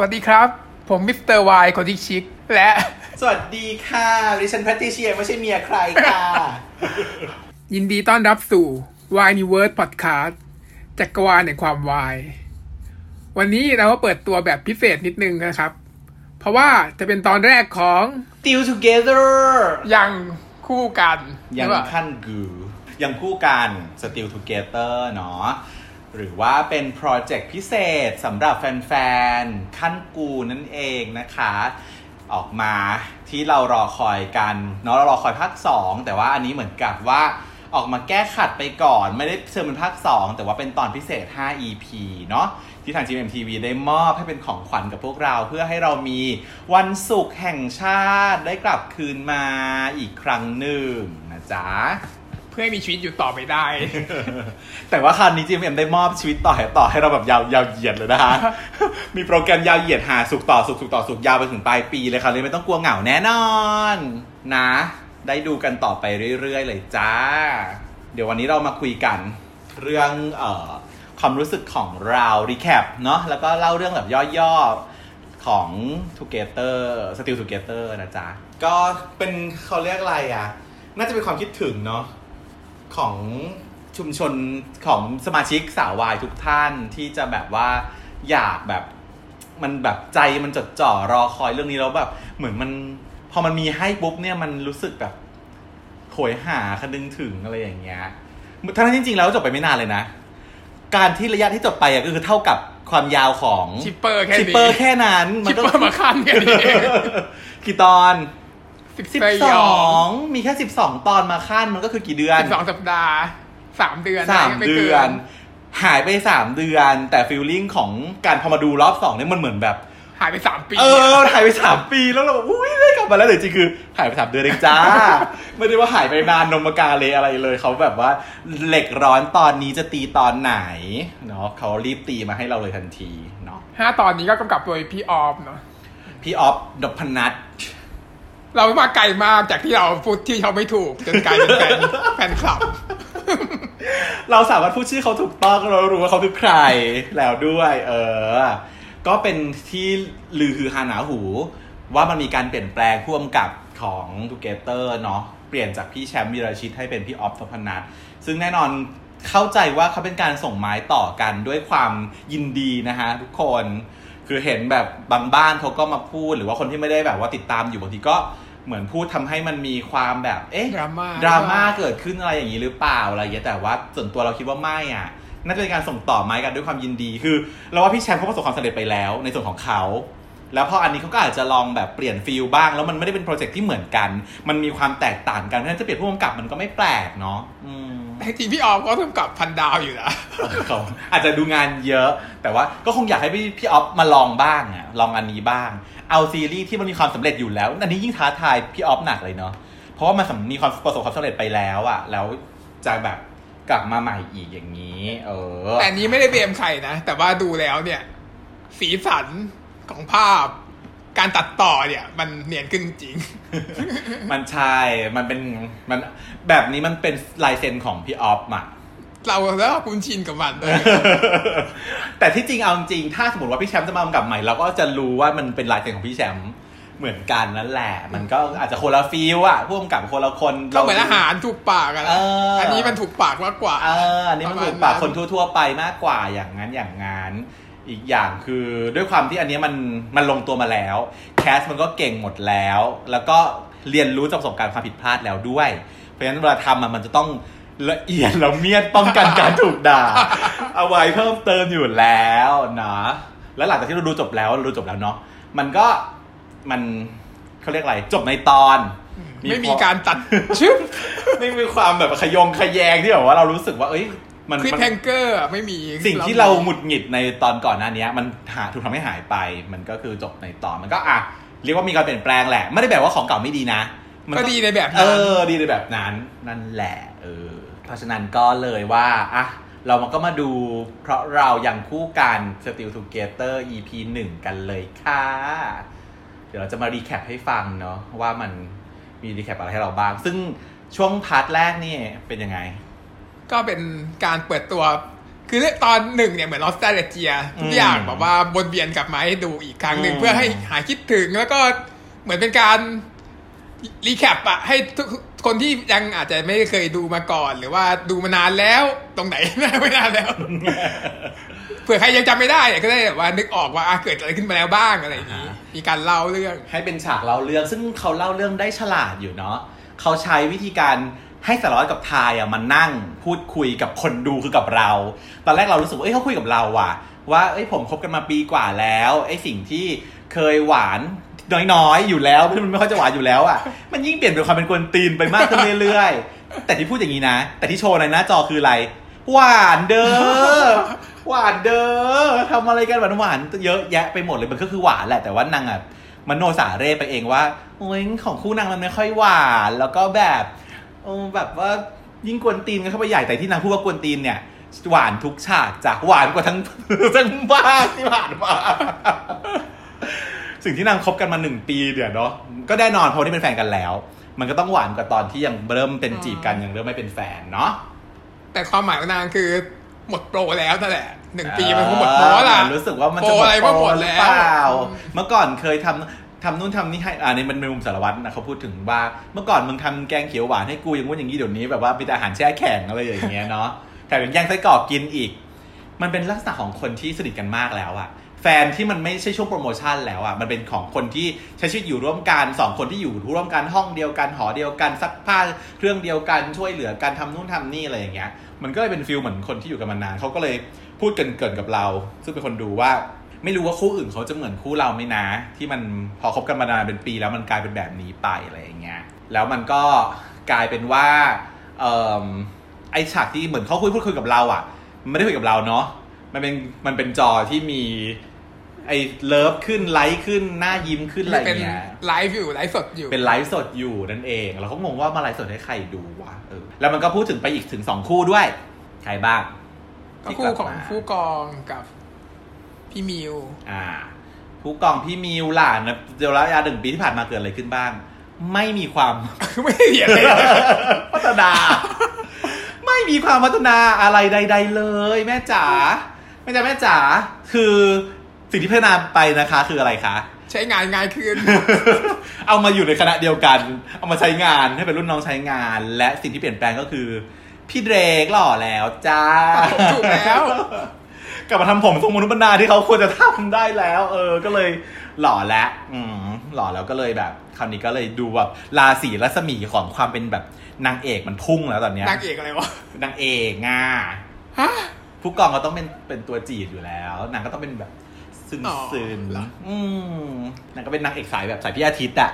วัสดีครับ ผม Mister Y คนที่ชิค และ สวัสดีค่ะดิฉันแพทติเชียไม่ใช่เมียใครค่ะ ยินดีต้อนรับสู่ Y Universe Podcast จักรวาลแห่งความวายวันนี้เราก็เปิดตัวแบบพิเศษนิดนึงนะครับ เพราะว่าจะเป็นตอนแรกของ Still Together ยังคู่กันยังหรือเปล่าขั้นกูยังคู่กัน Still Together เนาะ หรือว่าเป็นโปรเจกต์พิเศษสำหรับแฟนๆ ขั้นกูนั่นเองนะคะ ออกมาที่เรารอคอยกันเนาะเรารอคอยภาค 2 แต่ว่าอันนี้เหมือนกับว่าออกมาแก้ขัดไปก่อน ไม่ได้เชิญเป็นภาค 2 แต่ว่าเป็นตอนพิเศษ 5 EP เนาะที่ทาง GMMTV ได้มอบให้เป็นของขวัญกับพวกเรา เพื่อให้เรามีวันศุกร์แห่งชาติได้กลับคืนมาอีกครั้งหนึ่งนะจ๊ะ พื่อให้มีชีวิตอยู่ต่อไปได้ แต่ว่าคราวนี้ GMM ได้มอบชีวิตต่อให้ต่อให้เราแบบยาวยาวเหยียดเลยนะคะ มีโปรแกรมยาวเหยียดหาสุกต่อสุกสุกต่อสุกยาวไปถึงปลายปีเลยคราวนี้ไม่ต้องกลัวเหงาแน่นอน นะ ได้ดูกันต่อไปเรื่อยๆเลยจ้า เดี๋ยววันนี้เรามาคุยกันเรื่องเอ่อความรู้สึกของเรารีแคปเนาะแล้วก็เล่าเรื่องแบบย่อๆของ Together Still Together นะจ๊ะ ก็เป็นเขาเรียกอะไรอะ น่าจะเป็นความคิดถึงเนาะ ของชุมชนของสมาชิกสาววายทุกท่านที่จะแบบว่าอยากแบบมันแบบใจมันจดจ่อรอคอยเรื่องนี้แล้วแบบ เหมือนมันพอมันมีให้ปุ๊บเนี่ยมันรู้สึกแบบโหยหาคันนึงถึงอะไรอย่างเงี้ยทั้งนั้นจริงๆแล้วจบไปไม่นานเลยนะ การที่ระยะที่จบไปอะก็คือเท่ากับความยาวของชิปเปอร์แค่ชิปนี้เปอร์แค่นั้นชิปเปอร์มาขั้นแค่นี้กี่ตอน สิบสิบสสอองงมีแค่สิบสองตอนมาขั้นมันก็คือกี่เดือนสิบสองสัปดาห์สามเดือนสามไเดือน หายไปสามเดือน แต่ฟีลลิ่งของการพอมาดูรอบสองเนี่ยมันเหมือนแบบ หายไปสามปี เออ หายไปสามปีแล้วเราแบบอุ้ยได้กลับมาแล้วเลยจริงคือ หายไปสามเดือนเองจ้า ไม่ได้ว่าหายไปนานนมกาเลยอะไรเลยเขาแบบว่าเหล็กร้อนตอนนี้จะตีตอนไหนเนาะเขารีบตีมาให้เราเลยทันทีเนาะห้าตอนนี้ก็กำกับโดยพี่ออฟเนาะพี่ออฟดพนัท เรามาไกลมากจากที่เราพูดที่เขาไม่ถูกจนกลายเป็นแฟนแฟนคลับ เราสามารถพูดชื่อเขาถูกต้องเรารู้ว่าเขาคือใครแล้วด้วย เออ ก็เป็นที่ลือฮือฮาหนาหู ว่ามันมีการเปลี่ยนแปลงพ่วงกับของ2gether เนาะเปลี่ยนจากพี่แชมป์วีรชิตให้เป็นพี่ออฟนพณัชซึ่งแน่นอนเข้าใจว่าเขาเป็นการส่งไม้ต่อกันด้วยความยินดีนะฮะทุกคน คือเห็นแบบบางบ้านเขาก็มาพูด หรือว่าคนที่ไม่ได้แบบว่าติดตามอยู่บางทีก็เหมือนพูดทำให้มันมีความแบบ เอ๊ะดราม่าดราม่าเกิดขึ้นอะไรอย่างนี้หรือเปล่าอะไรอย่างเงี้ยแต่ว่าส่วนตัวเราคิดว่าไม่อะน่าจะเป็นการส่งต่อไม้กันด้วยความยินดี คือเราว่าพี่แชมป์เขาประสบความสำเร็จไปแล้ว ในส่วนของเขา แล้วพออันนี้เขาก็อาจจะลองแบบเปลี่ยน feel บ้าง แล้วมันไม่ได้เป็นโปรเจกต์ที่เหมือนกัน มันมีความแตกต่างกันเพราะฉะนั้นจะเปลี่ยนผู้กำกับมันก็ไม่แปลกเนาะอืม แต่จริงๆพี่ออฟก็ทำกับพันดาวอยู่นะเขาอาจจะดูงานเยอะ แต่ว่าก็คงอยากให้พี่พี่ออฟมาลองบ้างอะลองอันนี้บ้าง เอาซีรีส์ที่มันมีความสำเร็จอยู่แล้ว อันนี้ยิ่งท้าทายพี่ออฟหนักเลยเนาะเพราะว่ามันสำมีความประสบความสำเร็จไปแล้วอะแล้วจะแบบกลับมาใหม่อีกอย่างนี้ เออแต่อันนี้ไม่ได้เบมใครนะแต่ว่าดูแล้วเนี่ย สีสันของภาพ การตัดต่อเนี่ย มันเนียนขึ้นจริง มันใช่ มันเป็นมันแบบนี้มันเป็นลายเซ็นของพี่ออฟอะเราแล้วคุ้นชินกับมันเลยแต่ที่จริงเอาจริงถ้าสมมติว่าพี่แชมป์จะมากำกับใหม่เราก็จะรู้ว่ามันเป็นลายเซ็นของพี่แชมป์เหมือนกันนั่นแหละ มันก็อาจจะคนละฟีลอะผู้กำกับคนละคนก็เหมือนอาหารถูกปากอะนะเอออัอันนี้มันถูกปากมากกว่า เอออันนี้มันประมาณถูกปากนั้นคนทั่ว ๆ ไปมากกว่าอย่างนั้นอย่างงั้น อีกอย่างคือด้วยความที่อันเนี้ยมันมันลงตัวมาแล้ว แคสมันก็เก่งหมดแล้ว แล้วก็เรียนรู้จากประสบการณ์ความผิดพลาดแล้วด้วย เพราะฉะนั้นเวลาทำอะมันจะต้องละเอียดละเมียดป้องกันการถูกด่า เอาไว้เพิ่มเติมอยู่แล้วนะแล้วหลังจากที่เราดูจบแล้วเราดูจบแล้วเนาะมันก็มันเขาเรียกอะไรจบในตอนไม่มีการตัดชึบไม่มีความแบบขยงขยแยงที่แบบว่าเรารู้สึกว่า เอ้ย มันคลิปมันแทงเกอร์ไม่มีสิ่งที่เราหงุดหงิดในตอนก่อนหน้านี้มันหาถูกทำให้หายไป มันก็คือจบในตอนมันก็อะเรียกว่ามีการเปลี่ยนแปลงแหละ ไม่ได้แบบว่าของเก่าไม่ดีนะ มันก็ดีในแบบเอนั้นอดีในแบบนั้น นั่นแหละเออเพราะฉะนั้นก็เลยว่าอะเรามันก็มาดูเพราะเรายังคู่กัน Still Together EP 1 กันเลยค่ะ เดี๋ยวเราจะมา recap ให้ฟังเนาะว่ามันมี recap อะไรให้เราบ้าง ซึ่งช่วง part แรกนี่เป็นยังไง ก็เป็นการเปิดตัว คือตอนหนึ่งเนี่ยเหมือน nostalgia ทุกอย่างแบบว่าวนเวียนกลับมาให้ดูอีกครั้งหนึ่งอืมเพื่อให้หายคิดถึงแล้วก็เหมือนเป็นการ recap อะให้ทุกคนที่ยังอาจจะไม่เคยดูมาก่อน หรือว่าดูมานานแล้วตรงไหนไม่นานแล้วเผื่อใครยังจำไม่ได้เนี่ยก็ได้แบบว่านึกออกว่าอะเกิดอะไรขึ้นมาแล้วบ้างอะไรอย่างนี้อ่ามีการเล่าเรื่องให้เป็นฉากเล่าเรื่อง ซึ่งเขาเล่าเรื่องได้ฉลาดอยู่เนาะเขาใช้วิธีการ ให้สารวัตรกับทายอะมานั่งพูดคุยกับคนดูคือกับเรา ตอนแรกเรารู้สึกว่าเอ้ยเขาคุยกับเราว่ะ ว่าเอ้ยผมคบกันมาปีกว่าแล้วไอ้สิ่งที่เคยหวานน้อยๆอยู่แล้วที่มันไม่ค่อยจะหวานอยู่แล้วอะมันยิ่งเปลี่ยนเป็นความเป็นกวนตีนไปมากขึ้นเรื่อยๆ แต่ที่พูดอย่างนี้นะ แต่ที่โชว์ในหน้าจอคืออะไร หวานเด้อหวานเด้อทำอะไรกันหวานหวานๆเยอะแยะไปหมดเลยมันก็คือหวานแหละแต่ว่านางอะมันโนสาเร่ไปเองว่าโอ้ยของคู่นางมันไม่ค่อยหวาน แล้วก็แบบ แบบว่ายิ่งกวนตีนกันเข้าไปใหญ่แต่ที่นางพูดว่ากวนตีนเนี่ยหวานทุกฉากจากหวานกว่าทั้งทั้งบ้านที่ผ่านมาสิ่งที่นางคบกันมาหนึ่งปีเดี๋ยวเนาะก็แน่นอนเพราะว่านี่เป็นแฟนกันแล้ว มันก็ต้องหวานกว่าตอนที่ยังเริ่มเป็นจีบกันยังเริ่มไม่เป็นแฟนเนาะแต่ความหมายของนางคือหมดโปรแล้วนั่นแหละหนึ่งปีมันคงหมดโปรละเออรู้สึกว่ามันจะโปรอะไรก็หมดหรือแล้วเปล่าเมื่อก่อนเคยทำ ทำนู่นทำนี่ให้อ่านี่มันเป็นมุมสารวัตรนะเขาพูดถึงว่าเมื่อก่อนมึงทำแกงเขียวหวานให้กูอย่างงู้นอย่างนี้เดี๋ยวนี้แบบว่ามีแต่อาหารแช่แข็งอะไรอย่างเงี้ยเนาะแถมยังแย่งไส้กรอกกินอีก มันเป็นลักษณะของคนที่สนิทกันมากแล้วอะแฟนที่มันไม่ใช่ช่วงโปรโมชั่นแล้วอะมันเป็นของคนที่ใช้ชีวิตอยู่ร่วมกันสองคนที่อยู่ร่วมกันห้องเดียวกันหอเดียวกันซักผ้าเครื่องเดียวกันช่วยเหลือกันทำนู่นทำนี่อะไรอย่างเงี้ย มันก็เลยเป็น feel เหมือนคนที่อยู่กันมานานเขาก็เลยพูดเกินๆกับเรา ซึ่งเป็นคนดูว่า ไม่รู้ว่าคู่อื่นเขาจะเหมือนคู่เราไหมนะ ที่มันพอคบกันมานานเป็นปี แล้วมันกลายเป็นแบบนี้ไปอะไรอย่างเงี้ยแล้วมันก็กลายเป็นว่าเอ่อไอฉากที่เหมือนเขาคุยพูดคุยกับเราอะ มันไม่ได้คุยกับเราเนาะมันเป็นมันเป็นจอที่มีไอ love ขึ้นไลค์ขึ้นหน้ายิ้มขึ้นอะไรเป็นเงี้ยไลฟ์อยู่ไลฟ์สดอยู่ เป็นไลฟ์สดอยู่นั่นเองเราก็งงว่ามาไลฟ์สดให้ใครดูวะเออแล้วมันก็พูดถึงไปอีกถึงสองคู่ด้วย ใครบ้างก็ที่คู่กลับของมาภูกองกับ พี่มิล อ่า ภูกองพี่มิลล่ะนะเดี๋ยวระยะหนึ่งปีที่ผ่านมาเกิดอะไรขึ้นบ้าง ไม่มีความ ไม่ได้เรียนเลยพัฒนา ไม่มีความพัฒนาอะไรใด ๆ เลย แม่จ๋าแม่จ๋าแม่จ๋าคือสิ่งที่พัฒนาไปนะคะ คืออะไรคะใช้งานง่ายขึ้น เอามาอยู่ในคณะเดียวกัน เอามาใช้งานให้เป็นรุ่นน้องใช้งาน และสิ่งที่เปลี่ยนแปลงก็คือ พี่เดรกหล่อแล้วจ้าถูกแล้ว กลับมาทำผมทรงมนุษย์บรรดาที่เขาควรจะทำได้แล้ว เออ ก็เลยหล่อแล้วอืมหล่อแล้วก็เลยแบบคราวนี้ก็เลยดูแบบราศีรัศมีของความเป็นแบบนางเอกมันพุ่งแล้วตอนเนี้ยนางเอกอะไรวะนางเอกง่าฮะผู้กองก็ต้องเป็นเป็นตัวจีบอยู่แล้วนางก็ต้องเป็นแบบซึนอ๋อซึนเหรออืมนางก็เป็นนางเอกสายแบบสายพี่อาทิตย์อะ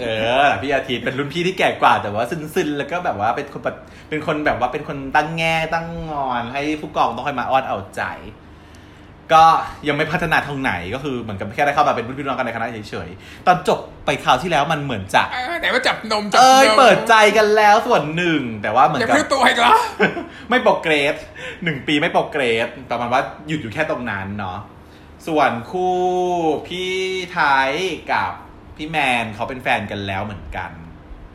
เออพี่อาทิตย์เป็นรุ่นพี่ที่แก่กว่าแต่ว่าซึนๆแล้วก็แบบว่าเป็นคนแบบเป็นคนแบบว่าเป็นคนตั้งแง่ตั้งงอนให้ผู้กองต้องคอยมาอ้อนเอาใจ ก็ยังไม่พัฒนาทางไหนก็คือเหมือนกับแค่ได้เข้ามาเป็นรุ่นพี่น้องกันในคณะเฉยๆตอนจบไปคราวที่แล้วมันเหมือนจะเออไหนว่าจับนมจับเอ้ยนมเปิดใจกันแล้วส่วนหนึ่ง แต่ว่าเหมือนยังกับไม่รู้ตัวอีกเหรอไม่โปรเกรสหนึ่งปีไม่โปรเกรสประมาณว่าหยุดอยู่แค่ตรงนั้นเนาะส่วนคู่พี่ไทยกับ พี่แมนเขาเป็นแฟนกันแล้วเหมือนกัน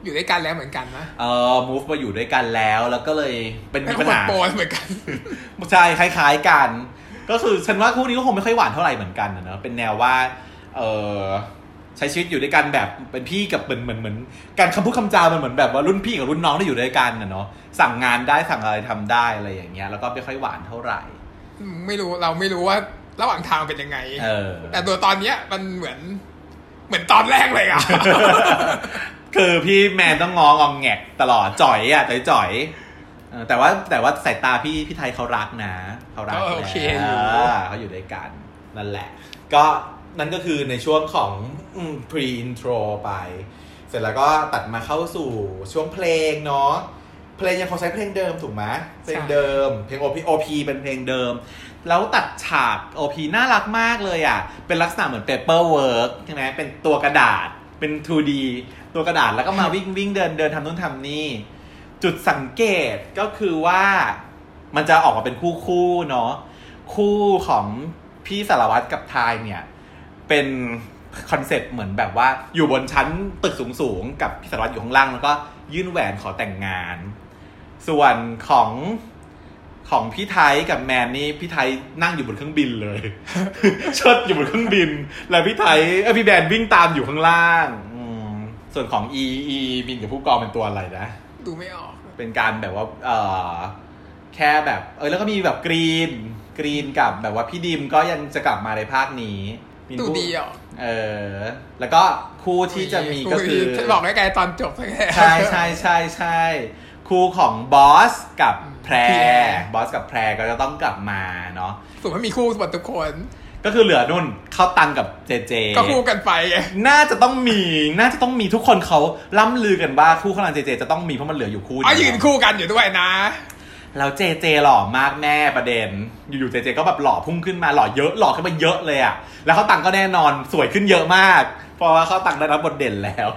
อยู่ด้วยกันแล้วเหมือนกันนะเออ move มาอยู่ด้วยกันแล้วแล้วก็เลยเป็นแต่มีก็ปัญหมดหาโปรเหมือนกันใช่คล้าย ๆกัน ก็คือฉันว่าคู่นี้ก็คงไม่ค่อยหวานเท่าไหร่เหมือนกันนะเนอะเป็นแนวว่า เออใช้ชีวิตอยู่ด้วยกันแบบเป็นพี่กับเหมือนเหมือนเหมือนการคำพูดคำจามันเหมือนแบบว่ารุ่นพี่กับรุ่นน้องที่อยู่ด้วยกันนะเนาะสั่งงานได้สั่งอะไรทำได้อะไรอย่างเงี้ยแล้วก็ไม่ค่อยหวานเท่าไหร่ ไม่รู้เราไม่รู้ว่าระหว่างทางเป็นยังไงเออแต่ตัวตอนเนี้ยมันเหมือน เหมือนตอนแรกเลยอะ คือพี่แมนต้องงององแงกตลอดจ่อยอะจ่อยจ่อยๆเออแต่ว่าแต่ว่าสายตาพี่พี่ไทยเขารักนะเขารักก็โอเคอยู่แล้วเขาอยู่ด้วยกันนั่นแหละ ก็นั่นก็คือในช่วงของอืม pre intro ไป เสร็จแล้วก็ตัดมาเข้าสู่ช่วงเพลงเนาะ เพลงยังคงใช้เพลงเดิมถูกไหมเพลงเดิม เพลง OP OP เป็นเพลงเดิม แล้วตัดฉาก OP น่ารักมากเลยอะ เป็นลักษณะเหมือน paper work ใช่ไหมเป็นตัวกระดาษเป็น 2D ตัวกระดาษแล้วก็มาวิ่งวิ่งเดินเดินทำนู่นทำนี่ จุดสังเกตก็คือว่ามันจะออกมาเป็นคู่คู่ๆเนาะคู่ของพี่สารวัตรกับไทน์เนี่ย เป็นคอนเซ็ปต์เหมือนแบบว่าอยู่บนชั้นตึกสูงๆ กับพี่สารวัตรอยู่ข้างล่างแล้วก็ยื่นแหวนขอแต่งงาน ส่วนของของพี่ไทยกับแมนนี่พี่ไทยนั่งอยู่บนเครื่องบินเลยเชิดอยู่บนเครื่องบิน แล้วพี่ไทยเอ้ยพี่แบนวิ่งตามอยู่ข้างล่างอืมส่วนของอีอีบินกับผู้กองเป็นตัวอะไรนะดูไม่ออก เป็นการแบบว่าเออแค่แบบ เออแล้วก็มีแบบกรีนกรีนกับแบบว่าพี่ดิมก็ยังจะกลับมาในภาคนี้มีดูคู่ดีอะเออ แล้วก็คู่ที่จะมีก็คือฉันบอกได้ไงตอนจบใช่ไหมใช่ใช่ใช่ใช่ คู่ของบอสกับแพรแพร บอสกับแพรก็จะต้องกลับมาเนาะสุดไม่มีคู่หมดทุกคน ก็คือเหลือนุ่นเข้าตังกับเจเจ ก็คู่กันไปไงน่าจะต้องมี น่าจะต้องมีทุกคนเขาล่ำลือกันว่าคู่ข้างหลังเจเจจะต้องมีเพราะมันเหลืออยู่คู่เดีอ๋อวยืนคู่กันอยู่ด้วยนะแล้วเจเจหล่อมากแม่ประเด็น อยู่ๆเจเจก็แบบหล่อพุ่งขึ้นมาหล่อเยอะหล่อขึ้นมาเยอะเลยอะแล้วเขาตังก็แน่นอนสวยขึ้นเยอะมาก เพราะว่าเขาตังได้รับบทเด่นแล้ว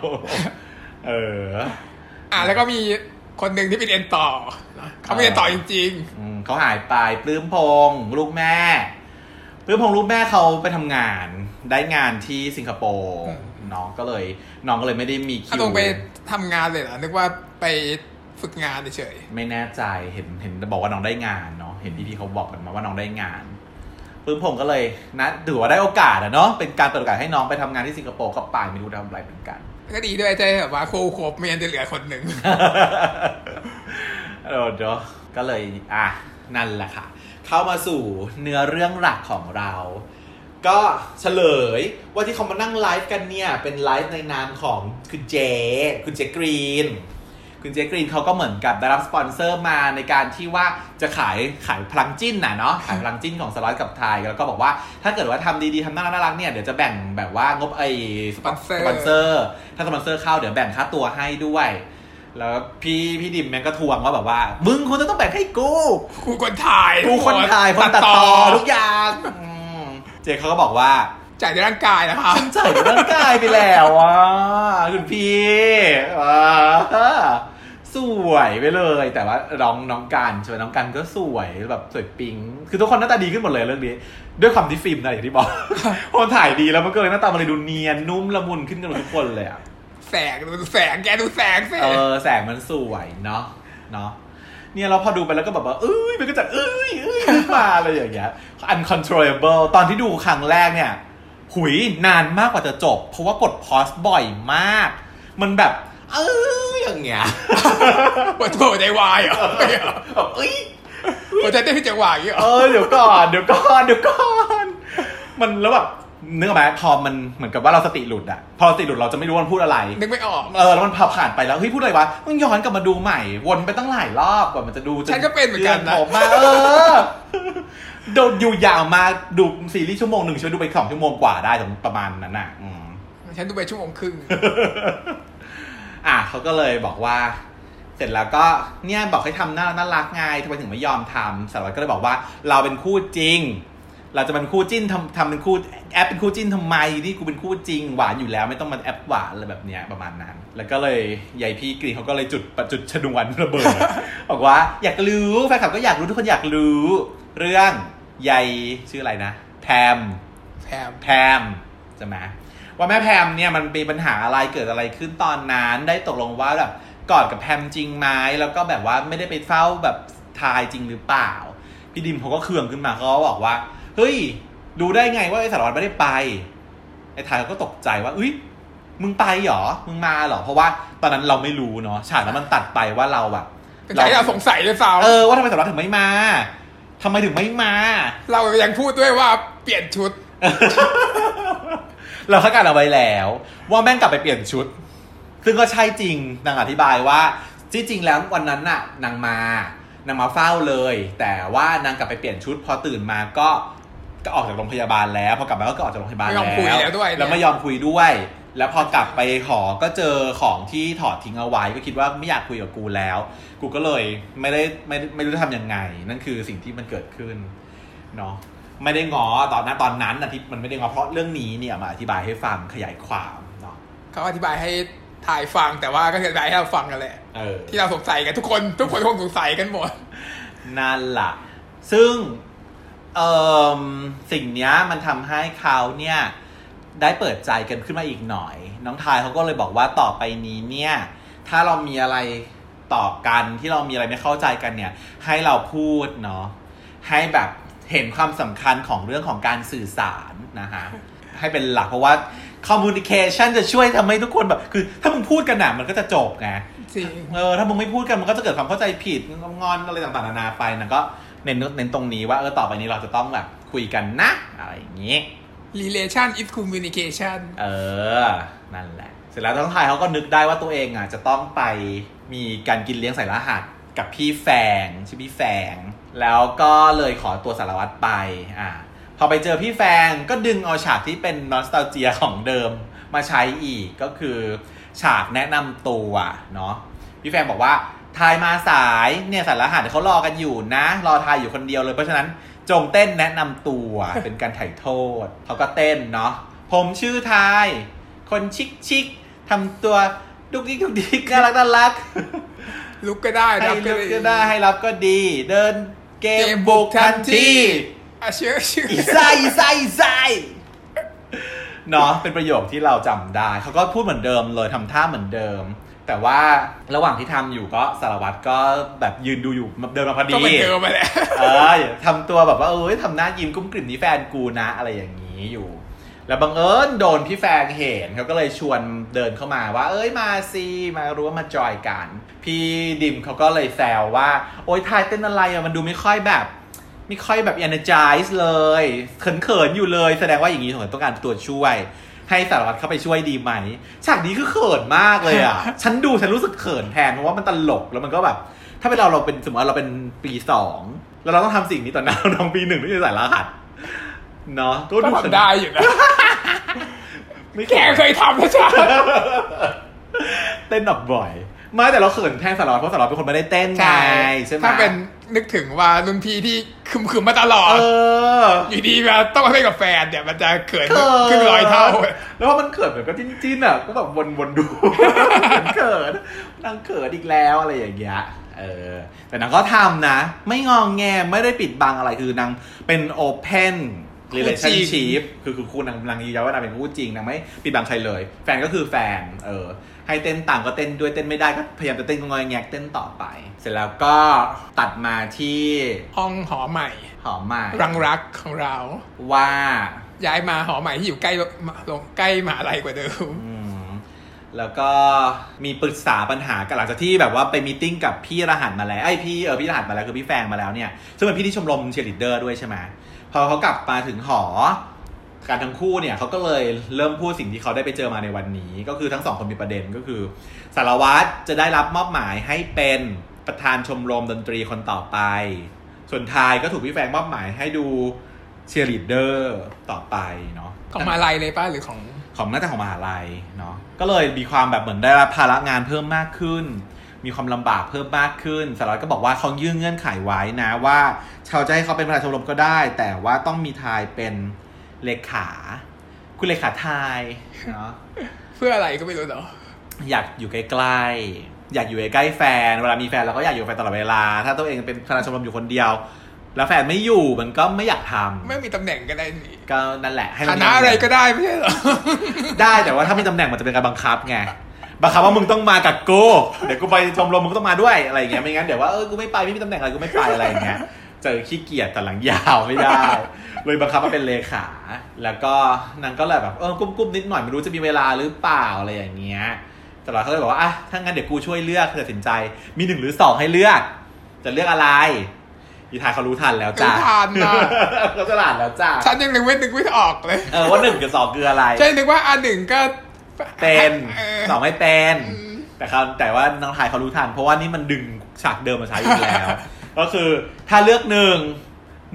เออ อะแล้วก็มี คนหนึ่งที่เป็นเอ็นต่อนะเขาไม่เอ็นต่อจริงอืมเขาหายไปปลื้มพงษ์ลูกแม่ปลื้มพงษ์ลูกแม่เขาไปทำงานได้งานที่สิงคโปร์น้องก็เลย น้องก็เลยไม่ได้มีๆคิถ้าวลงไปทำงานเลยเหรอนึกว่าไปฝึกงานเฉยไม่แน่ใจเห็นเห็นบอกว่าน้องได้งานเนาะเห็นพี่ๆเขาบอกกันมาว่าน้องได้งานปลื้มพงษ์ก็เลยนะถือว่าได้โอกาสอะเนาะเป็นการเปิดโอกาสให้น้องไปทำงานที่สิงคโปร์ก็ไปไม่รู้ทำอะไรเหมือนกันๆ ก็ดีด้วยใจแบบว่าคู่ครบไม่งั้นจะเหลือคนหนึ่งโอ้โหก็เลยอะนั่นแหละค่ะ เข้ามาสู่เนื้อเรื่องหลักของเรา ก็เฉลยว่าที่เขามานั่งไลฟ์กันเนี่ย เป็นไลฟ์ในนามของคุณเจ คุณเจกรีน คุณเจกรีนเขาก็เหมือนกับได้รับสปอนเซอร์มาในการที่ว่าจะขายขายพลังจิ้นน่ะเนาะขายพลังจิ้นของสล็อตกับไทยแล้วก็บอกว่าถ้าเกิดว่าทำดีๆทำน่ารักน่ารักเนี่ยเดี๋ยวจะแบ่งแบบว่างบไอ้สปอน Sponsor สปอนเซอร์ถ้าสปอนเซอร์เข้าเดี๋ยวแบ่งค่าตัวให้ด้วยแล้วพี่พี่ดิมแม่งก็ทวงว่าแบบว่า มึงคุณจะต้องแบ่งให้กูคู่คนถ่าย กูคนถ่ายคนตัดต่อทุกอย่างอืมเจเขาก็บอกว่า จ่ายในร่างกายนะครับฉันจ่ายด้วยร่างกายไปแล้วอะคุณพี่อ่าสวยไปเลย แต่ว่าน้องน้องกันใช่ไหมน้องกันก็สวยแบบสวยปิ๊งคือทุกคนหน้าตาดีขึ้นหมดเลยเรื่องนี้ ด้วยความที่ฟิล์มนะอย่างที่บอกพอถ่ายดีแล้วมันก็เลยหน้าตามันเลยดูเนียนนุ่มละมุนขึ้นกันหมดทุกคนเลยอะแสงดูแสงแกดูแสงสิเออแสงมันสวยเนาะเนาะเนี่ยเราพอดูไปแล้วก็แบบว่าเอ้ยมันก็จะเอ้ยเอ้ยขึ้นมาอะไรอย่างเงี้ย uncontrollable ตอนที่ดูครั้งแรกเนี่ย หุยนานมากกว่าจะจบ เพราะว่ากดพอสบ่อยมาก มันแบบ เอออย่างเงี้ยปวดหัวใจวายเหรอแบบเอ้ยหัวใจเต้นผิดจังหวะอย่างเงี้ยเหรเอออเดี๋ยวก่อนเดี๋ยวก่อนเดี๋ยวก่อนมันแล้วแบบนึกออกไหมพอมันเหมือนกับว่าเราสติหลุดอะพอเราสติหลุดเราจะไม่รู้ว่ามันพูดอะไร นึกไม่ออก เออแล้วมันพอผ่านไปแล้วเฮ้ยพูดอะไรวะต้องย้อนกลับมาดูใหม่ วนไปตั้งหลายรอบกว่ามันจะดูฉันก็เป็นเหมือนกันนะผมมาเออโดนอยู่ยาวมากดูซีรีส์ชั่วโมงหนึ่งช่วยดูไปสองชั่วโมงกว่าได้ตรงประมาณนั้นน่ะอืมฉันดูไปชั่วโมงครึ่งอะเขาก็เลยบอกว่า เสร็จแล้วก็เนี่ยบอกให้ทำน่าน่ารักไงทำไมถึงไม่ยอมทำสารวัตรก็เลยบอกว่าเราเป็นคู่จริง เราจะเป็นคู่จิ้นทำทำเป็นคู่แอปเป็นคู่จิ้นทำไมนี่กูเป็นคู่จริงหวานอยู่แล้ว ไม่ต้องมาแอปหวานอะไรแบบเนี้ยประมาณนั้น แล้วก็เลยยายพี่กรีนเขาก็เลยจุดจุดชนวนระเบิดบอกว่า อยากรู้แฟนคลับก็อยากรู้ทุกคนอยากรู้เรื่อง ยายชื่ออะไรนะแพมแพมแพมใช่ไหมว่าแม่แพมเนี่ยมันมีปัญหาอะไรเกิดอะไรขึ้นตอนนั้นได้ตกลงว่าแบบกอดกับแพมจริงไหมแล้วก็แบบว่าไม่ได้ไปเฝ้าแบบทายจริงหรือเปล่า พี่ดิมเขาก็เคืองขึ้นมาเขาก็บอกว่า เฮ้ย ดูได้ไงว่าไอ้สารวัตรไม่ได้ไปไอ้ทายเขาก็ตกใจว่าอุ้ยมึงไปเหรอ มึงมาเหรอ เพราะว่าตอนนั้นเราไม่รู้เนาะฉากนั้นมันตัดไปว่าเราแบบเป็นใจที่เราสงสัยด้วยซ้เออว่าทำไมสารวัตรถึงไม่มา ทำไมถึงไม่มาำเรายังพูดด้วยว่าเปลี่ยนชุด เราคาดการณ์เอาไว้แล้ว ว่าแม่งกลับไปเปลี่ยนชุด ซึ่งก็ใช่จริงนางอธิบายว่าที่จริงแล้ววันนั้นน่ะนางมานางมาเฝ้าเลย แต่ว่านางกลับไปเปลี่ยนชุด พอตื่นมาก็ก็ออกจากโรงพยาบาลแล้วพอกลับมาก็ออกจากโรงพยาบาลไม่แล้ยอมคุยแล้วด้วยเนี่ย แล้วไม่ยอมคุยด้วย แล้วพอกลับไปหอก็เจอของที่ถอดทิ้งเอาไว้ ก็คิดว่าไม่อยากคุยกับกูแล้ว กูก็เลยไม่ได้ไม่ได้ไม่รู้จะทำยังไง นั่นคือสิ่งที่มันเกิดขึ้นเนาะไม่ได้งอตอนนั้นตอนนั้นนะที่มันไม่ได้งอเพราะเรื่องนี้เนี่ยมาอธิบายให้ฟังขยายความเนาะเขาอธิบายให้ถ่ายฟังแต่ว่าก็อธิบายให้เราฟังกันแหละเออที่เราสงสัยกันทุกคนทุกคนคงสงสัยกันหมดนั่นล่ะ ซึ่งเอ่อสิ่งเนี้ยมันทำให้เขาเนี่ย ได้เปิดใจกันขึ้นมาอีกหน่อย น้องทายเขาก็เลยบอกว่าต่อไปนี้เนี่ย ถ้าเรามีอะไรต่อกันที่เรามีอะไรไม่เข้าใจกันเนี่ย ให้เราพูดเนาะให้แบบเห็นความสำคัญของเรื่องของการสื่อสารนะฮะให้เป็นหลักเพราะว่า communication จะช่วยทำให้ทุกคนแบบ คือ ถ้ามึงพูดกันน่ะมันก็จะจบไงจริงเออถ้ามึงไม่พูดกันมันก็จะเกิดความเข้าใจผิดงอนอะไรต่างๆนานาไปนะก็เน้นเน้นตรงนี้ว่าเออต่อไปนี้เราจะต้องแบบคุยกันนะอะไรอย่างนี้ relation is communication เออ นั่นแหละ เสร็จแล้วทั้งไทยเขาก็นึกได้ว่าตัวเองอะจะต้องไปมีการกินเลี้ยงใส่รหัสกับพี่แฟงชื่อพี่แฟงแล้วก็เลยขอตัวสารวัตรไปอ่าพอไปเจอพี่แฟงก็ดึงเอาฉากที่เป็นนอสตาเจียของเดิมมาใช้อีกก็คือฉากแนะนำตัวเนาะพี่แฟงบอกว่าทายมาสายเนี่ยสารหัสเขารอกันอยู่นะ รอทายอยู่คนเดียวเลยเพราะฉะนั้น จงเต้นแนะนำตัวเป็นการถ่ายโทษ เขาก็เต้นเนาะผมชื่อทาย คนชิคชิคทำตัวดุกดิกดุกดิกน่ารักน่ารักลุกก็ได้ให้รับเลือกก็ได้ให้รับก็ดี เดินเกเกมมบุบุกกทัทันนทีทีอะเชื่อเชื่ออีไซอีไซอีไซเนาะเป็นประโยคที่เราจำได้ เขาก็พูดเหมือนเดิมเลยทำท่าเหมือนเดิม แต่ว่าระหว่างที่ทำอยู่ก็สารวัตรก็แบบยืนดูอยู่เดินมาพอดีก็เหมือนเดิมมาแหละเออทำตัวแบบว่าเอ้ยทำหน้ายิ้มกุ้มกลิ่มนี่แฟนกูนะอะไรอย่างนี้อยู่ แล้วบังเอิญโดนพี่แฟงเห็นเขาก็เลยชวนเดินเข้ามาว่า เอ้ยมาสิมารู้ว่ามาจอยกัน พี่ดิมเขาก็เลยแซวว่า โอ้ยทายเต้นอะไรอะมันดูไม่ค่อยแบบไม่ค่อยแบบ energize เลยเขินๆอยู่เลย แสดงว่าอย่างนี้สงสัยต้องการตัวช่วย ให้สารวัตรเข้าไปช่วยดีไหมฉากนี้คือเขินมากเลยอะ ฉันดูฉันรู้สึกเขินแทนเพราะว่ามันตลกแล้วมันก็แบบ ถ้าเป็นเราเราเป็นสมมติว่าเราเป็นปีสองแล้วเราต้องทำสิ่งนี้ต่อหน้าน้องปีหนึ่งที่จะใส่รหัสเนาะก็ก็ดูทำได้อยู่นะไม่แกเคยทำนะจ๊ะเต้นแบบบ่อยไม่แต่เราเขินแทนสารวัตรเพราะสารวัตรเป็นคนไม่ได้เต้นไงใช่ไหมถ้าเป็นนึกถึงว่ารุ่นพี่ที่ คึมขึมๆมาตลอดเอออยู่ดีมาต้องมาเล่นกับแฟนเนี่ยมันจะเขินเขินขึ้นร้อยเท่า แล้วพอมันเขินแบบก็จิ้นจิ้นๆอะก็แบบวนวนๆดูเขินนางเขินอีกแล้วอะไรอย่างเงี้ยเออแต่นางก็ทำนะ ไม่งองแงไม่ได้ปิดบังอะไรคือนางเป็นโอเพน relationship คือคือคู่นางนางยืนยันว่านางเป็นคู่จริงนางไม่ปิดบังใครเลย แฟนก็คือแฟน เออ ให้เต้นต่างก็เต้นด้วยเต้นไม่ได้ก็พยายามจะเต้นง่อยแง่กเต้นต่อไป เสร็จแล้วก็ตัดมาที่ห้องหอใหม่ หอใหม่รังรักของเรา ว่าย้ายมาหอใหม่ที่อยู่ใกล้ลงใกล้มหาลัยกว่าเดิมอืมแล้วก็มีปรึกษาปัญหากันหลังจากที่แบบว่าไป meeting กับพี่รหัสมาแล้วไอ้ยพี่เออพี่รหัสมาแล้วคือพี่ฟางมาแล้วเนี่ยซึ่งเป็นพี่ที่ชมรมเชียร์ลีดเดอร์ด้วยใช่ไหม พอเขากลับมาถึงหอ การทั้งคู่เนี่ยเขาก็เลยเริ่มพูดสิ่งที่เขาได้ไปเจอมาในวันนี้ ก็คือทั้งสองคนมีประเด็นก็คือ สารวัตรจะได้รับมอบหมายให้เป็นประธานชมรมดนตรีคนต่อไป ส่วนไทน์ก็ถูกพี่ฟางมอบหมายให้ดูเชียร์ลีดเดอร์ต่อไปเนาะของมหาลัยเลยป้ะหรือของของน่าจะของมหาลัยเนาะก็เลยมีความแบบเหมือนได้รับภาระงานเพิ่มมากขึ้น มีความลำบากเพิ่มมากขึ้นสารวัตรก็บอกว่าเขายื่นเงื่อนไขไว้นะว่าเขาจะให้เขาเป็นประธานชมรมก็ได้ แต่ว่าต้องมีทายเป็นเลขา คุณเลขาทายเนาะเพื่ออะไรก็ไม่รู้เนาะอยากอยู่ใกล้ๆอยากอยู่ใกล้ๆแฟนเวลามีแฟนเราก็อยากอยู่กับแฟนตลอดเวลา ถ้าตัวเองเป็นประธานชมรมอยู่คนเดียว แล้วแฟนไม่อยู่มันก็ไม่อยากทำไม่มีตำแหน่งก็ได้นี่ก็นั่นแหละให้คมันมีณะอะไรก็ได้ไม่ใช่เหรอได้แต่ว่าถ้ามีตำแหน่งมันจะเป็นการบังคับไง บังคับว่ามึงต้องมากับกูเดี๋ยวกูไปชมรมมึงก็ต้องมาด้วยอะไรอย่างเงี้ยไม่งั้นเดี๋ยวว่าเออกูไม่ไปไม่มีตำแหน่งอะไรกูไม่ไปอะไรอย่างเงี้ยเจอขี้เกียจแต่หลังยาวไม่ได้ เลยบังคับมาเป็นเลขา แล้วก็นางก็เลยแบบเออกุ้มๆนิดหน่อยไม่รู้จะมีเวลาหรือเปล่าอะไรอย่างเงี้ยแต่เราเขาเลยบอกว่าอะถ้างั้นเดี๋ยวกูช่วยเลือกตัดสินใจ มีหนึ่งหรือสองให้เลือก จะเลือกอะไรยีทายเขารู้ทันแล้วจ้ารู้ทันน่ะเขาฉลาดแล้วจ้าฉันยังนึกไม่นึกไม่ออกเลยเออว่าหนึ่งกับสองคืออะไรใช่นึกว่าอันหนึ่งก็ เป็นเออสองไม่เป็นอืมแต่เขาแต่ว่าน้องทายเขารู้ทัน เพราะว่านี่มันดึงฉากเดิมมาใช้อยู่แล้ว ก็คือถ้าเลือกหนึ่ง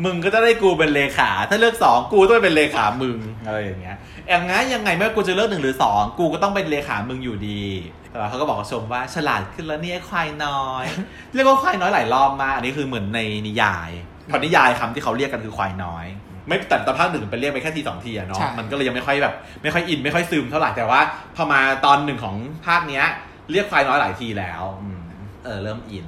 มึงก็จะได้กูเป็นเลขา ถ้าเลือกสองกูต้องเป็นเลขามึงอะไรอย่างเงี้ยอย่างงั้นยังไงไม่ว่ากูจะเลือกหนึ่งหรือสองกูก็ต้องเป็นเลขามึงอยู่ดีแต่ว่าเขาก็บอกกับชมว่าฉลาดขึ้นแล้วเนี่ยควายน้อย เรียกว่าควายน้อยหลายรอบมากอันนี้คือเหมือนในนิยายเพราะนิยายคำที่เขาเรียกกันคือควายน้อย ไม่แต่ตอนภาคหนึ่งเป็นเรียกไปแค่ทีสองทีอะเนาะใช่มันก็เลยยังไม่ค่อยแบบ ไม่ค่อยอิน ไม่ค่อยซึมเท่าไหร่แต่ว่า พอมาตอนหนึ่งของภาคเนี้ย เรียกควายน้อยหลายทีแล้วอืมเออเริ่มอิน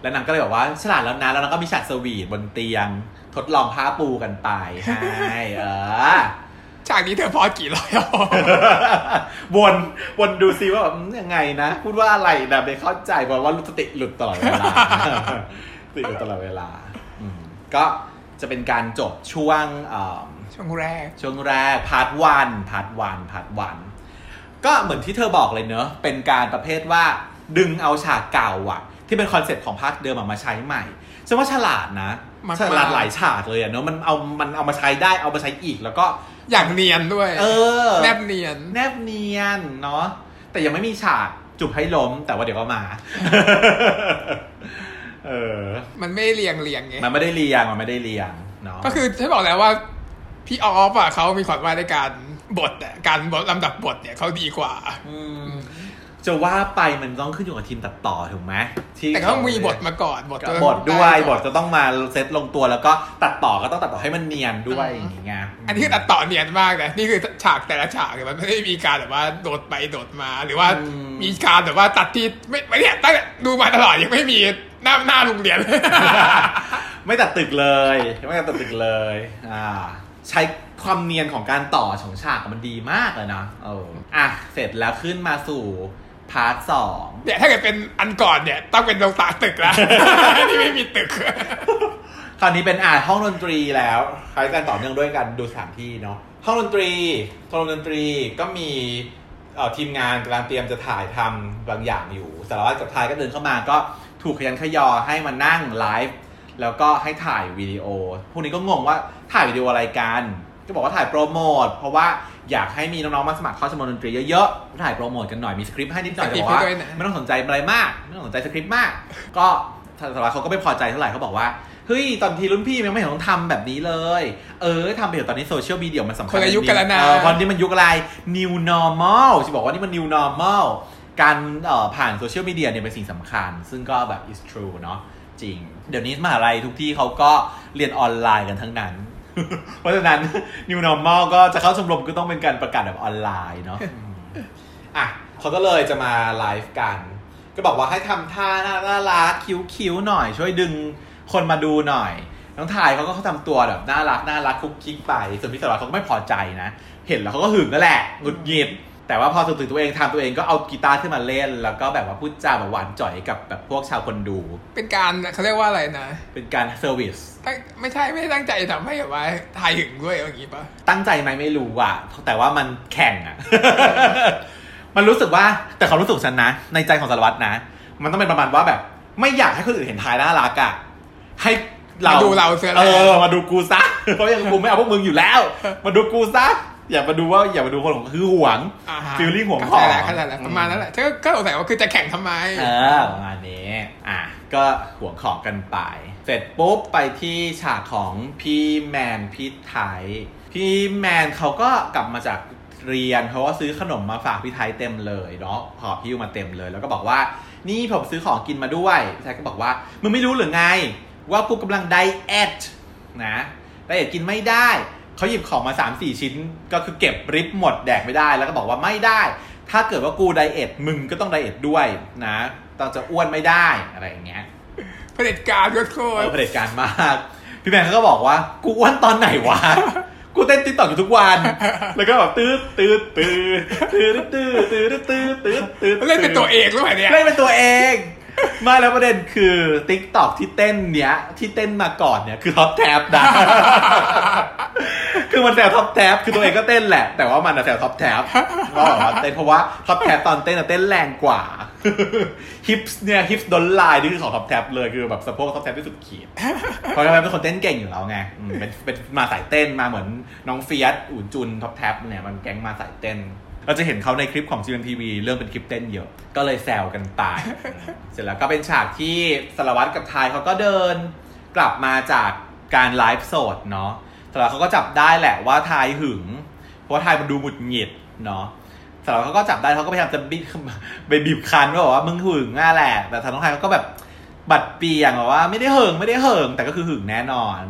แล้วนางก็เลยบอกว่าฉลาดแล้วนะแล้วนางก็มีฉากสวีทบนเตียง ทดลองผ้าปูกันไปใช่เออฉากนี้เธอพอกี่ร้อยรอบวนวนดูซิว่าแบบอืมยังไงนะ พูดว่าอะไรนะไม่เข้าใจเพราะว่าสติหลุดตลอดเวลาสติหลุดตลอดเวลาอืมก็ จะเป็นการจบช่วงเอ่อช่วงแรก ช่วงแรก part one part one part one ก็เหมือนที่เธอบอกเลยเนอะเป็นการประเภทว่าดึงเอาฉากเก่าอะที่เป็นคอนเซ็ปต์ของภาคเดิมอะมาใช้ใหม่ฉันว่าฉลาดนะมากๆฉลาดหลายฉากเลยอะเนอะมันเอามันเอามาใช้ได้เอามาใช้อีกแล้วก็อย่างเนียนด้วย เออ แนบเนียน แนบเนียนเนาะแต่ยังไม่มีฉากจุบให้ล้มแต่ว่าเดี๋ยวก็มา เออ มันไม่เรียงเรียงไง มันไม่ได้เรียง มันไม่ได้เรียงเนาะ ก็คือฉันบอกแล้วว่าพี่ออฟอะเขามีความว่าในการบทอะการบทลำดับบทเนี่ยเขาดีกว่ามจะว่าไปมันต้องขึ้นอยู่กับทีมตัดต่อถูกไหมที่แต่ก็ต้องมีบทมาก่อนบทบทด้วยไก่อนบทจะต้องมาเซตลงตัวแล้วก็ตัดต่อก็ต้องตัดต่อให้มันเนียนด้วยอย่างเงี้ยอันนี้คือตัดต่อเนียนมากนะนี่คือฉากแต่ละฉากเนี่ยมันไม่ได้มีการแบบว่าโดดไปโดดมาหรือว่ามีการแบบว่าตัดที่ไม่ไม่เนี่ยตั้งแต่ดูมาตลอดยังไม่มี หน้าหน้าโรงเรียน ไม่ตัดตึกเลย ไม่ตัดตึกเลย อ่า ใช้ความเนียนของการต่อของฉากมันดีมากเลยนะเอออะ เสร็จแล้วขึ้นมาสู่พาร์ทสองเนี่ยถ้าเกิดเป็นอันก่อนเนี่ย ต้องเป็นโรงตาตึกแล้วที่ไม่มีตึก คราวนี้เป็นอ่าห้องดนตรีแล้วคล้ายกันต่อเนื่องด้วยกันดูสถานที่เนาะห้องดนตรีห้องดนตรีก็มีเอ่อทีมงานกำลังเตรียมจะถ่ายทำบางอย่างอยู่สารวัตรกับทายก็เดินเข้ามาก็ ถูกขยันขยอให้มานั่งไลฟ์แล้วก็ให้ถ่ายวิดีโอ พวกนี้ก็งงว่าถ่ายวิดีโออะไรกัน ก็บอกว่าถ่ายโปรโมท เพราะว่าอยากให้มีน้องๆมาสมัครเข้าชมรมดนตรีเยอะๆ ถ่ายโปรโมทกันหน่อย มีสคริปต์ให้นิดหน่อยแต่บอกว่าสคริปต์ให้ด้วยนะไม่ต้องสนใจอะไรมาก ไม่ต้องสนใจสคริปต์มาก ก็สารวัตรเขาก็ไม่พอใจเท่าไหร่เขาบอกว่า เฮ้ย ตอนทีรุ่นพี่ยังไม่เห็นต้องทำแบบนี้เลย เออทำไปเถอะตอนนี้โซเชียลมีเดียมันสำคัญคนละยุคกันแล้วนะเออเพราะนี่มันยุคอะไร new normal จะบอกว่านี่มัน new normal การเอ่อผ่านโซเชียลมีเดียเนี่ยเป็นสิ่งสำคัญ ซึ่งก็แบบ is true เนาะจริง เดี๋ยวนี้มหาลัยทุกที่เขาก็เรียนออนไลน์กันทั้งนั้น เพราะฉะนั้น new normal ก็จะเข้าชมรมก็ต้องเป็นการประกาศแบบออนไลน์เนาะอะเขาก็เลยจะมาไลฟ์กัน ก็บอกว่าให้ทำท่าน่าน่ารัก cute ๆหน่อย ช่วยดึงคนมาดูหน่อยน้องไทน์เขาก็เขาทำตัวแบบน่ารักน่ารักกุ๊กกิ๊กไปส่วนพี่สารวัตรเขาก็ไม่พอใจนะ เห็นแล้วเขาก็หึงนั่นแหละหงุดหงิด แต่ว่าพอถึงตัวเองทำตัวเองก็เอากีตาร์ขึ้นมาเล่น แล้วก็แบบว่าพูดจาแบบหวานจ๋อยกับแบบพวกชาวคนดู เป็นการเขาเรียกว่าอะไรนะ เป็นการ serviceตั้งไม่ใช่ไม่ได้ตั้งใจทำให้แบบว่าไทน์หึงด้วยอย่างงี้ปะตั้งใจไหมไม่รู้อะแต่ว่ามันแข่งอะ มันรู้สึกว่าแต่เขามรู้สึกฉันนะ ในใจของสารวัตรนะ มันต้องเป็นประมาณว่าแบบ ไม่อยากให้คนอื่นเห็นทายน่ารักอะให้เรามาดูเราเสียเอแล้วอมาดูกูซะเพราะยังกูไม่เอาพวกมึงอยู่แล้ว มาดูกูซะ อย่ามาดูว่าอย่ามาดูคนของคือหวงอ่าฮะ feeling ห่วงเข้าใจแล้วของเข้าใจแล้วประมาณนั้นแหละเธอก็สงสัยว่าคือจะแข่งทำไมเออประมาณนี้อะก็ห่วงของกันไป เสร็จปุ๊บไปที่ฉากของพี่แมนพี่ไทป์พี่แมนเขาก็กลับมาจากเรียนเขาก็ซื้อขนมมาฝากพี่ไทป์เต็มเลยเนาะหอบหิ้วมาเต็มเลย แล้วก็บอกว่านี่ผมซื้อของกินมาด้วยพี่ไทป์ก็บอกว่ามึงไม่รู้หรือไง ว่ากูกำลัง diet นะ diet กินไม่ได้ เขาหยิบของมา 3 4 ชิ้น ก็คือเก็บริบหมดแดกไม่ได้ แล้วก็บอกว่าไม่ได้ ถ้าเกิดว่ากู diet มึงก็ต้อง diet ด้วยนะต้องจะอ้วนไม่ได้อะไรอย่างเงี้ยเผด็จการก็โคเอตอรเผด็จการมาก พี่แมนเขาก็บอกว่า กูอ้วนตอนไหนวะกูเต้นติ๊กต็อกอยู่ทุกวัน แล้วก็แบบตืดตืดตืดตืดตืดตืดตืดตืดตืดเล่นเป็นตัวเองหรือเปล่าเนี่ยเล่นเป็นตัวเอง ไมาแล้วประเด็นคือติ๊กต็อกที่เต้นเนี้ย ที่เต้นมาก่อนเนี่ยคือท็อปแท็บนะคือมันแซวท็อปแท็บคือตัวเองก็เต้นแหละ แต่ว่ามันแซวท็อปแท็บว่าแบบว่าเต้นเพราะว่าท็อปแท็บตอนเต้นอะเต้นแรงกว่า hips เนี่ย hips don't lie นี่คือของท็อปแท็บเลยคือแบบสะโพกท็อปแท็บที่สุดขีดเพราะท็อปแท็บเป็นคนเต้นเก่งอยู่แล้วไงเป็นเป็นมาสายเต้นมาเหมือนน้องเฟียสอู่จุนท็อปแท็บเนี่ยมันแก๊งมาสายเต้น เราจะเห็นเขาในคลิปของ GMMTV เรื่องเป็นคลิปเต้นเยอะ ก็เลยแซวกันไป เสร็จแล้วก็เป็นฉากที่สารวัตรกับไทน์เขาก็เดินกลับมาจากการไลฟ์สดเนาะสารวัตรเขาก็จับได้แหละว่าไทน์หึง เพราะว่าไทน์มันดูหงุดหงิดเนาะสารวัตรเขาก็จับได้เขาก็พยายามจะบีบไปบีบคั้นว่าบอกว่ามึงหึงอะแหละ แต่ทางน้องไทน์เขาก็แบบบ่ายเบี่ยงบอกว่าไม่ได้หึงไม่ได้หึงแต่ก็คือหึงแน่นอน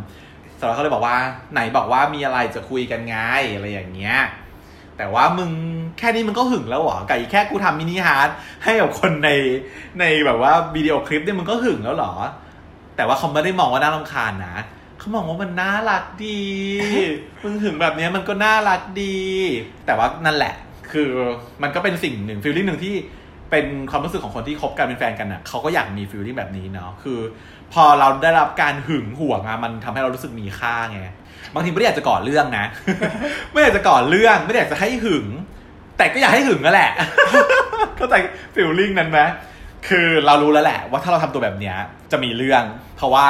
สารวัตรเขาเลยบอกว่าไหนบอกว่ามีอะไรจะคุยกันไงอะไรอย่างเงี้ย แต่ว่ามึงแค่นี้มึงก็หึงแล้วเหรอไก่แค่กูทำ mini heart ให้กับคนในในแบบว่าวิดีโอคลิปเนี่ยมึงก็หึงแล้วเหรอ แต่ว่าเขาไม่ได้มองว่าน่ารำคาญนะเขามองว่ามันน่ารักดี มึงถึงแบบเนี้ยมันก็น่ารักดี แต่ว่านั่นแหละ คือมันก็เป็นสิ่งหนึ่งฟีลลิ่งหนึ่งที่เป็นความรู้สึกของคนที่คบกันเป็นแฟนกันน่ะเขาก็อยากมีฟีลลิ่งแบบนี้เนาะคือ พอเราได้รับการหึงหวงอะมันทำให้เรารู้สึกมีค่าไง บางทีไม่ได้อยากจะก่อเรื่องนะ ไม่อยากจะก่อเรื่อง ไม่ได้อยากจะให้หึง แต่ก็อยากให้หึงนั่นแหละ เข้าใจฟีลลิ่งนั้นไหมคือเรารู้แล้วแหละ ว่าถ้าเราทำตัวแบบเนี้ยจะมีเรื่อง เพราะว่า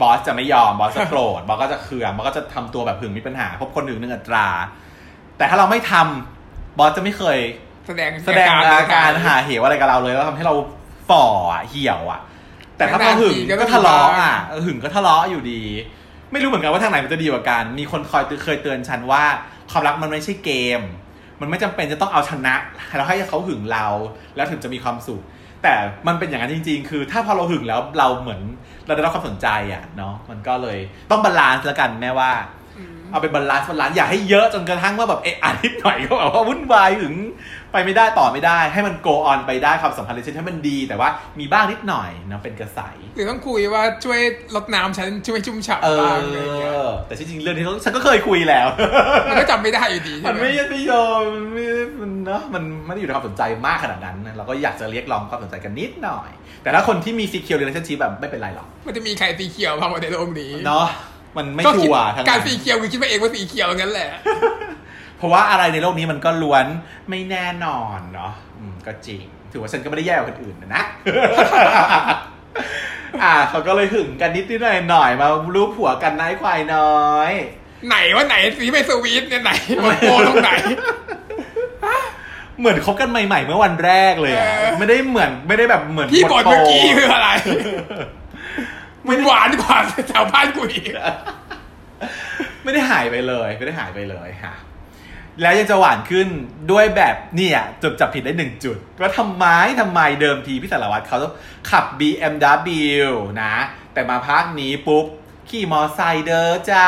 บอสจะไม่ยอมบอสจะโกรธบอสก็จะเคืองบอสก็จะทำตัวแบบหึงมีปัญหาพบคนหนึ่งหนึ่งอัตรา แต่ถ้าเราไม่ทำบอสจะไม่เคย แสดงแสดงอาการหาเหวอะไรกับเราเลยแล้วทำให้เราฝ่ออะเหี่ยวอะแต่ถ้าพอหึงก็ทะเลาะอะเออหึงก็ทะเลาะอยู่ดี ไม่รู้เหมือนกันว่าทางไหนมันจะดีกว่ากัน มีคนคอยเคยเตือนฉันว่า ความรักมันไม่ใช่เกม มันไม่จำเป็นจะต้องเอาชนะเราให้เขาหึงเรา แล้วถึงจะมีความสุข แต่มันเป็นอย่างนั้นจริง ๆ คือถ้าพอเราหึงแล้วเราเหมือนเราได้รับความสนใจอะเนาะ มันก็เลยต้อง balance แล้วกันแม่ว่าอืมเอาไป balance balance อย่าให้เยอะจนกระทั่งว่าแบบเอะอ่านนิดหน่อยก็แบบว่าวุ่นวายถึง ไปไม่ได้ต่อไม่ได้ให้มัน go on ไปได้ความสัมพันธ์เลยให้มันดี แต่ว่ามีบ้างนิดหน่อยเนาะเป็นกระสายหรือต้องคุยว่าช่วยลดน้ำฉันช่วยชุ่มฉ่ำเอบ้างอะไรอย่างเงี้ยอแต่ที่จริงเรื่องนี้ฉันก็เคยคุยแล้ว มันก็จำไม่ได้อยู่ดีใช่มันไหมไม่ไม่ยอมมันไม่มันเนาะมันไม่ได้อยู่ในความสนใจมากขนาดนั้นนะเราก็อยากจะเรียกร้องความสนใจกันนิดหน่อย แต่ถ้าคนที่มีซีเคียวเรลชั่นชีพแบบไม่เป็นไรหรอกมันจะมีใครสีเขียวบ้างวะในโลกนี้เนาะมันไม่ก็ชัคิดวร์ทั้งการนั้นสีเขียวคือคิดมาเองว่าสีเขียวงั้นแหละ เพราะว่าอะไรในโลกนี้มันก็ล้วนไม่แน่นอนเนาะอืมก็จริง ถือว่าฉันก็ไม่ได้แย่กว่าคนอื่นนะนะอ่าเขาก็เลยหึงกันนิดนิดหน่อยหน่อยๆมารูปผัวกันนายควายน้อย ไหนว่าไหนสีไม่สวีทเนี่ยไหนมันโปตรงไหนเหมือนคบกันใหม่ ๆ เมื่อวันแรกเลยอะเออไม่ได้เหมือนไม่ได้แบบเหมือนพี่บทโปรเมื่อกี้คืออะไรมันหวานกว่าแถวบ้านกูอีกไม่ได้หายไปเลย ไม่ได้หายไปเลยค่ะ แล้วยังจะหวานขึ้นด้วยแบบเนี่ยจุดจับผิดได้หนึ่งจุดว่าทำไมทำไมเดิมทีพี่สารวัตรเขาขับ BMW นะ แต่มาภาคนี้ปุ๊บ ขี่มอไซค์เด้อจ้า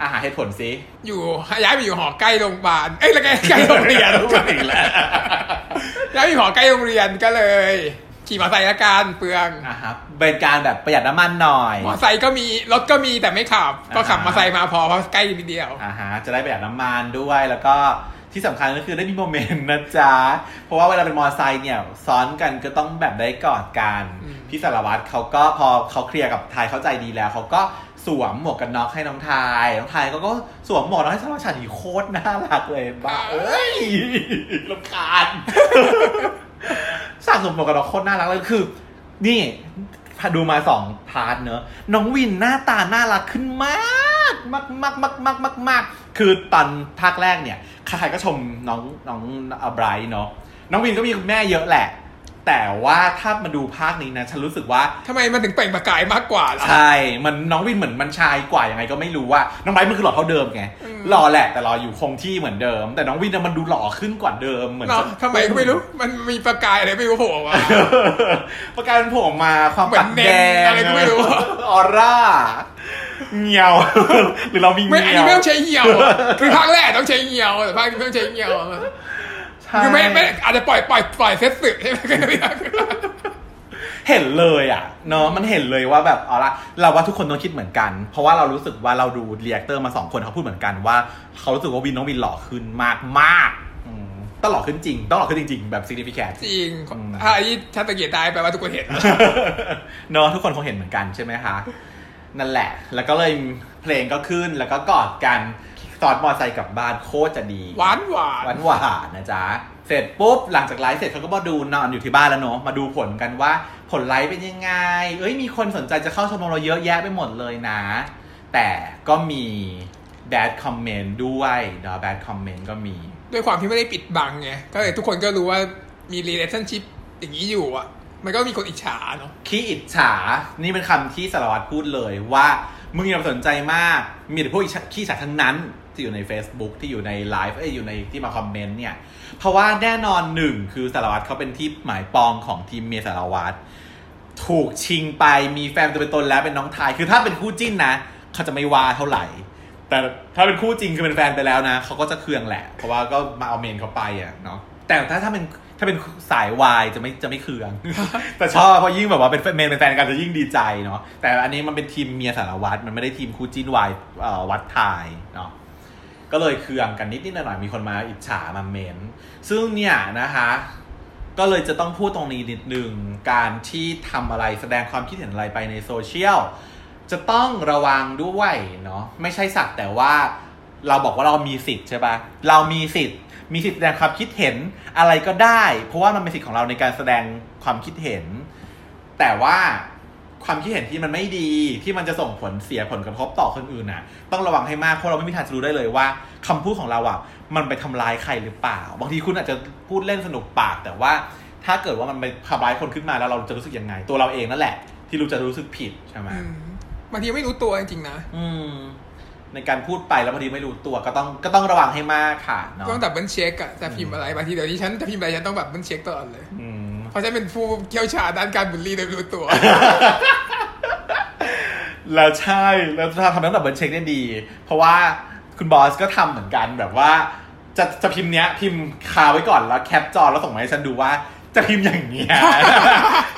อาหารเหตุผลสิอยู่ย้ายไปอยู่หอใกล้โรงพยาบาลเอ้ยแล้วใกล้ใกล้โรงเรียนอีกแล้วย้ายไปอยู่หอใกล้โรงเรียนก็เลย ขี่มอเตอร์ไซค์ละกันเปลืองอะครับเป็นการแบบประหยัดน้ำมันหน่อยมอเตอร์ไซค์ก็มีรถก็มีแต่ไม่ขับ ก็ขับอ่ามอเตอร์ไซค์มาพอเพราะใกล้นิดเดียวอ่าฮะจะได้ประหยัดน้ำมันด้วยแล้วก็ที่สำคัญก็คือได้มี moment นะจ๊ะ เพราะว่าเวลาเป็นมอเตอร์ไซค์เนี่ยซ้อนกันก็ต้องแบบได้กอดกันอืมพี่สารวัตรเขาก็พอเขา clear กับไทน์เข้าใจดีแล้วเขาก็สวมหมวกกันน็อกให้น้องไทน์ น้องไทน์เขาก็สวมหมวกน็อกให้สารวัตรฉากนี้โคตรน่ารักเลยบ้าเอ้ยรำคาญ สะสมหมวกกันน็อกโคตรน่ารักเลยคือ นี่ดูมาสอง part เนอะน้องวินหน้าตาน่ารักขึ้นมากมากมากมากมากมากมากคือตอนภาคแรกเนี่ยใครๆก็ชมน้องน้องอับไรท์เนาะน้องวินก็มีคุณแม่เยอะแหละ แต่ว่าถ้ามาดูภาคนี้นะ ฉันรู้สึกว่าทำไมมันถึงเปล่งประกายมากกว่าล่ะ ใช่ มันน้องวินเหมือนมันชายกว่ายังไงก็ไม่รู้ว่า น้องไบร์ทมันคือหล่อเท่าเดิมไงอืมหล่อแหละแต่หล่ออยู่คงที่เหมือนเดิม แต่น้องวินน่ะมันดูหล่อขึ้นกว่าเดิมเหมือนเนาะจะทำไมก็ไม่รู้ มันมีประกายอะไรไม่รู้โผล่มา ประกายมันโผล่ออกมาความเหมือนปัดแดงเน้นอะไรก็ไม่รู้ ออร่าเงียวหรือเรามีไม่เงีอันยนี้ว ไม่ต้องใช้เหี่ยวอะคือภาคแรกต้องใช้เหี่ยวแต่ภาคนี้ไม่ต้องใช้เหี่ยวอะใช่ คือไม่ไม่อาจจะปล่อยปล่อยปล่อยเซตสึใช่ไหมเห็นเลยอะเนาะมันเห็นเลยว่าแบบเอาละเราว่าทุกคนต้องคิดเหมือนกัน เพราะว่าเรารู้สึกว่าเราดูเรียกเตอร์มาสองคนเขาพูดเหมือนกันว่าเขารู้สึกว่าวินน้องวินหล่อขึ้นมากมากๆอืมต้องหล่อขึ้นจริงต้องหล่อขึ้นจริง ๆ แบบ significant จริงอืมถ้าอันนี้ถ้าตะเกียบได้แปลว่าทุกคนเห็นเนาะทุกคนคงเห็นเหมือนกันใช่ไหมคะนั่นแหละ แล้วก็เลยเพลงก็ขึ้นแล้วก็กอดกัน ตอนมอไซค์กลับบ้านโคตรจะดี หวานหวานหวานหวานนะจ๊ะ เสร็จปุ๊บหลังจากไลฟ์เสร็จเขาก็มาดูนอนอยู่ที่บ้านแล้วเนาะมาดูผลกันว่าผลไลฟ์เป็นยังไง เอ้ยมีคนสนใจจะเข้าชมรมเราเยอะแยะไปหมดเลยนะ แต่ก็มี bad comment ด้วยเนาะ bad comment ก็มี ด้วยความที่ไม่ได้ปิดบังไงก็เลยทุกคนก็รู้ว่ามี relationship อย่างนี้อยู่อะมันก็มีคนอิจฉาเนาะขี้อิจฉา นี่เป็นคำที่สารวัตรพูดเลยว่า มึงอย่าสนใจมาก มีแต่พวกอิจฉาขี้อิจฉาทั้งนั้น ที่อยู่ใน Facebook ที่อยู่ในไลฟ์เอ้ยอยู่ในที่มาคอมเมนต์เนี่ย เพราะว่าแน่นอนหนึ่งคือสารวัตรเขาเป็นที่หมายปองของทีมเมียสารวัตรถูกชิงไปมีแฟนตัวเป็นตนแล้วเป็นน้องทายคือถ้าเป็นคู่จิ้นนะเขาจะไม่ว่าเท่าไหร่ แต่ถ้าเป็นคู่จริงคือเป็นแฟนไปแล้วนะเขาก็จะเคืองแหละ เพราะว่าก็มาเอาเมนเขาไปอะเนาะแต่ถ้าถ้าเป็นถ้าเป็นสายวายจะไม่จะไม่เคือง แต่ชอบเพราะยิ่งแบบว่าเป็นเมนเป็นแฟนกันจะยิ่งดีใจเนาะแต่อันนี้มันเป็นทีมเมียสารวัตรมันไม่ได้ทีมคู่จิ้นวายเอ่อวัดทายเนาะ ก็เลยเคืองกันนิดนิดหน่อยมีคนมาอิจฉามาเมนซึ่งเนี่ยนะคะก็เลยจะต้องพูดตรงนี้นิดนึงการที่ทำอะไรแสดงความคิดเห็นอะไรไปในโซเชียลจะต้องระวังด้วยเนาะไม่ใช่สักแต่ว่าเราบอกว่าเรามีสิทธิ์ใช่ปะเรามีสิทธิ์ มีสิทธิ์แสดงความคิดเห็นอะไรก็ได้ เพราะว่ามันเป็นสิทธิ์ของเราในการแสดงความคิดเห็น แต่ว่า ความคิดเห็นที่มันไม่ดีที่มันจะส่งผลเสียผลกระทบต่อคนอื่นน่ะต้องระวังให้มากเพราะเราไม่มีทางจะรู้ได้เลยว่าคำพูดของเราอะ มันไปทำร้ายใครหรือเปล่า บางทีคุณอาจจะพูดเล่นสนุกปาก แต่ว่าถ้าเกิดว่ามันไปทำร้ายคนขึ้นมาแล้วเราจะรู้สึกยังไง ตัวเราเองนั่นแหละ ที่รู้จะรู้สึกผิดใช่ไหมอืมบางทีไม่รู้ตัวจริงๆนะ อืมในการพูดไปแล้วบางทีไม่รู้ตัวก็ต้องก็ต้องระวังให้มากค่ะเนาะต้อง double che ck อะจะพิมพ์อะไรบางทีเดี๋ยวนี้ฉันจะพิมพ์อะไรฉันต้อง double check ตลอดเลย อืม เพราะฉันเป็นผู้เชี่ยวชาญด้านการบูลลี่โดยไม่รู้ตัว แล้วใช่แล้วถ้าทำ double check ได้ดี เพราะว่าคุณบอสก็ทำเหมือนกันแบบว่า จะจะพิมพ์เนี้ยพิมพ์คาไว้ก่อนแล้ว cap จอแล้วส่งมาให้ฉันดูว่าจะพิมพ์อย่างเงี้ย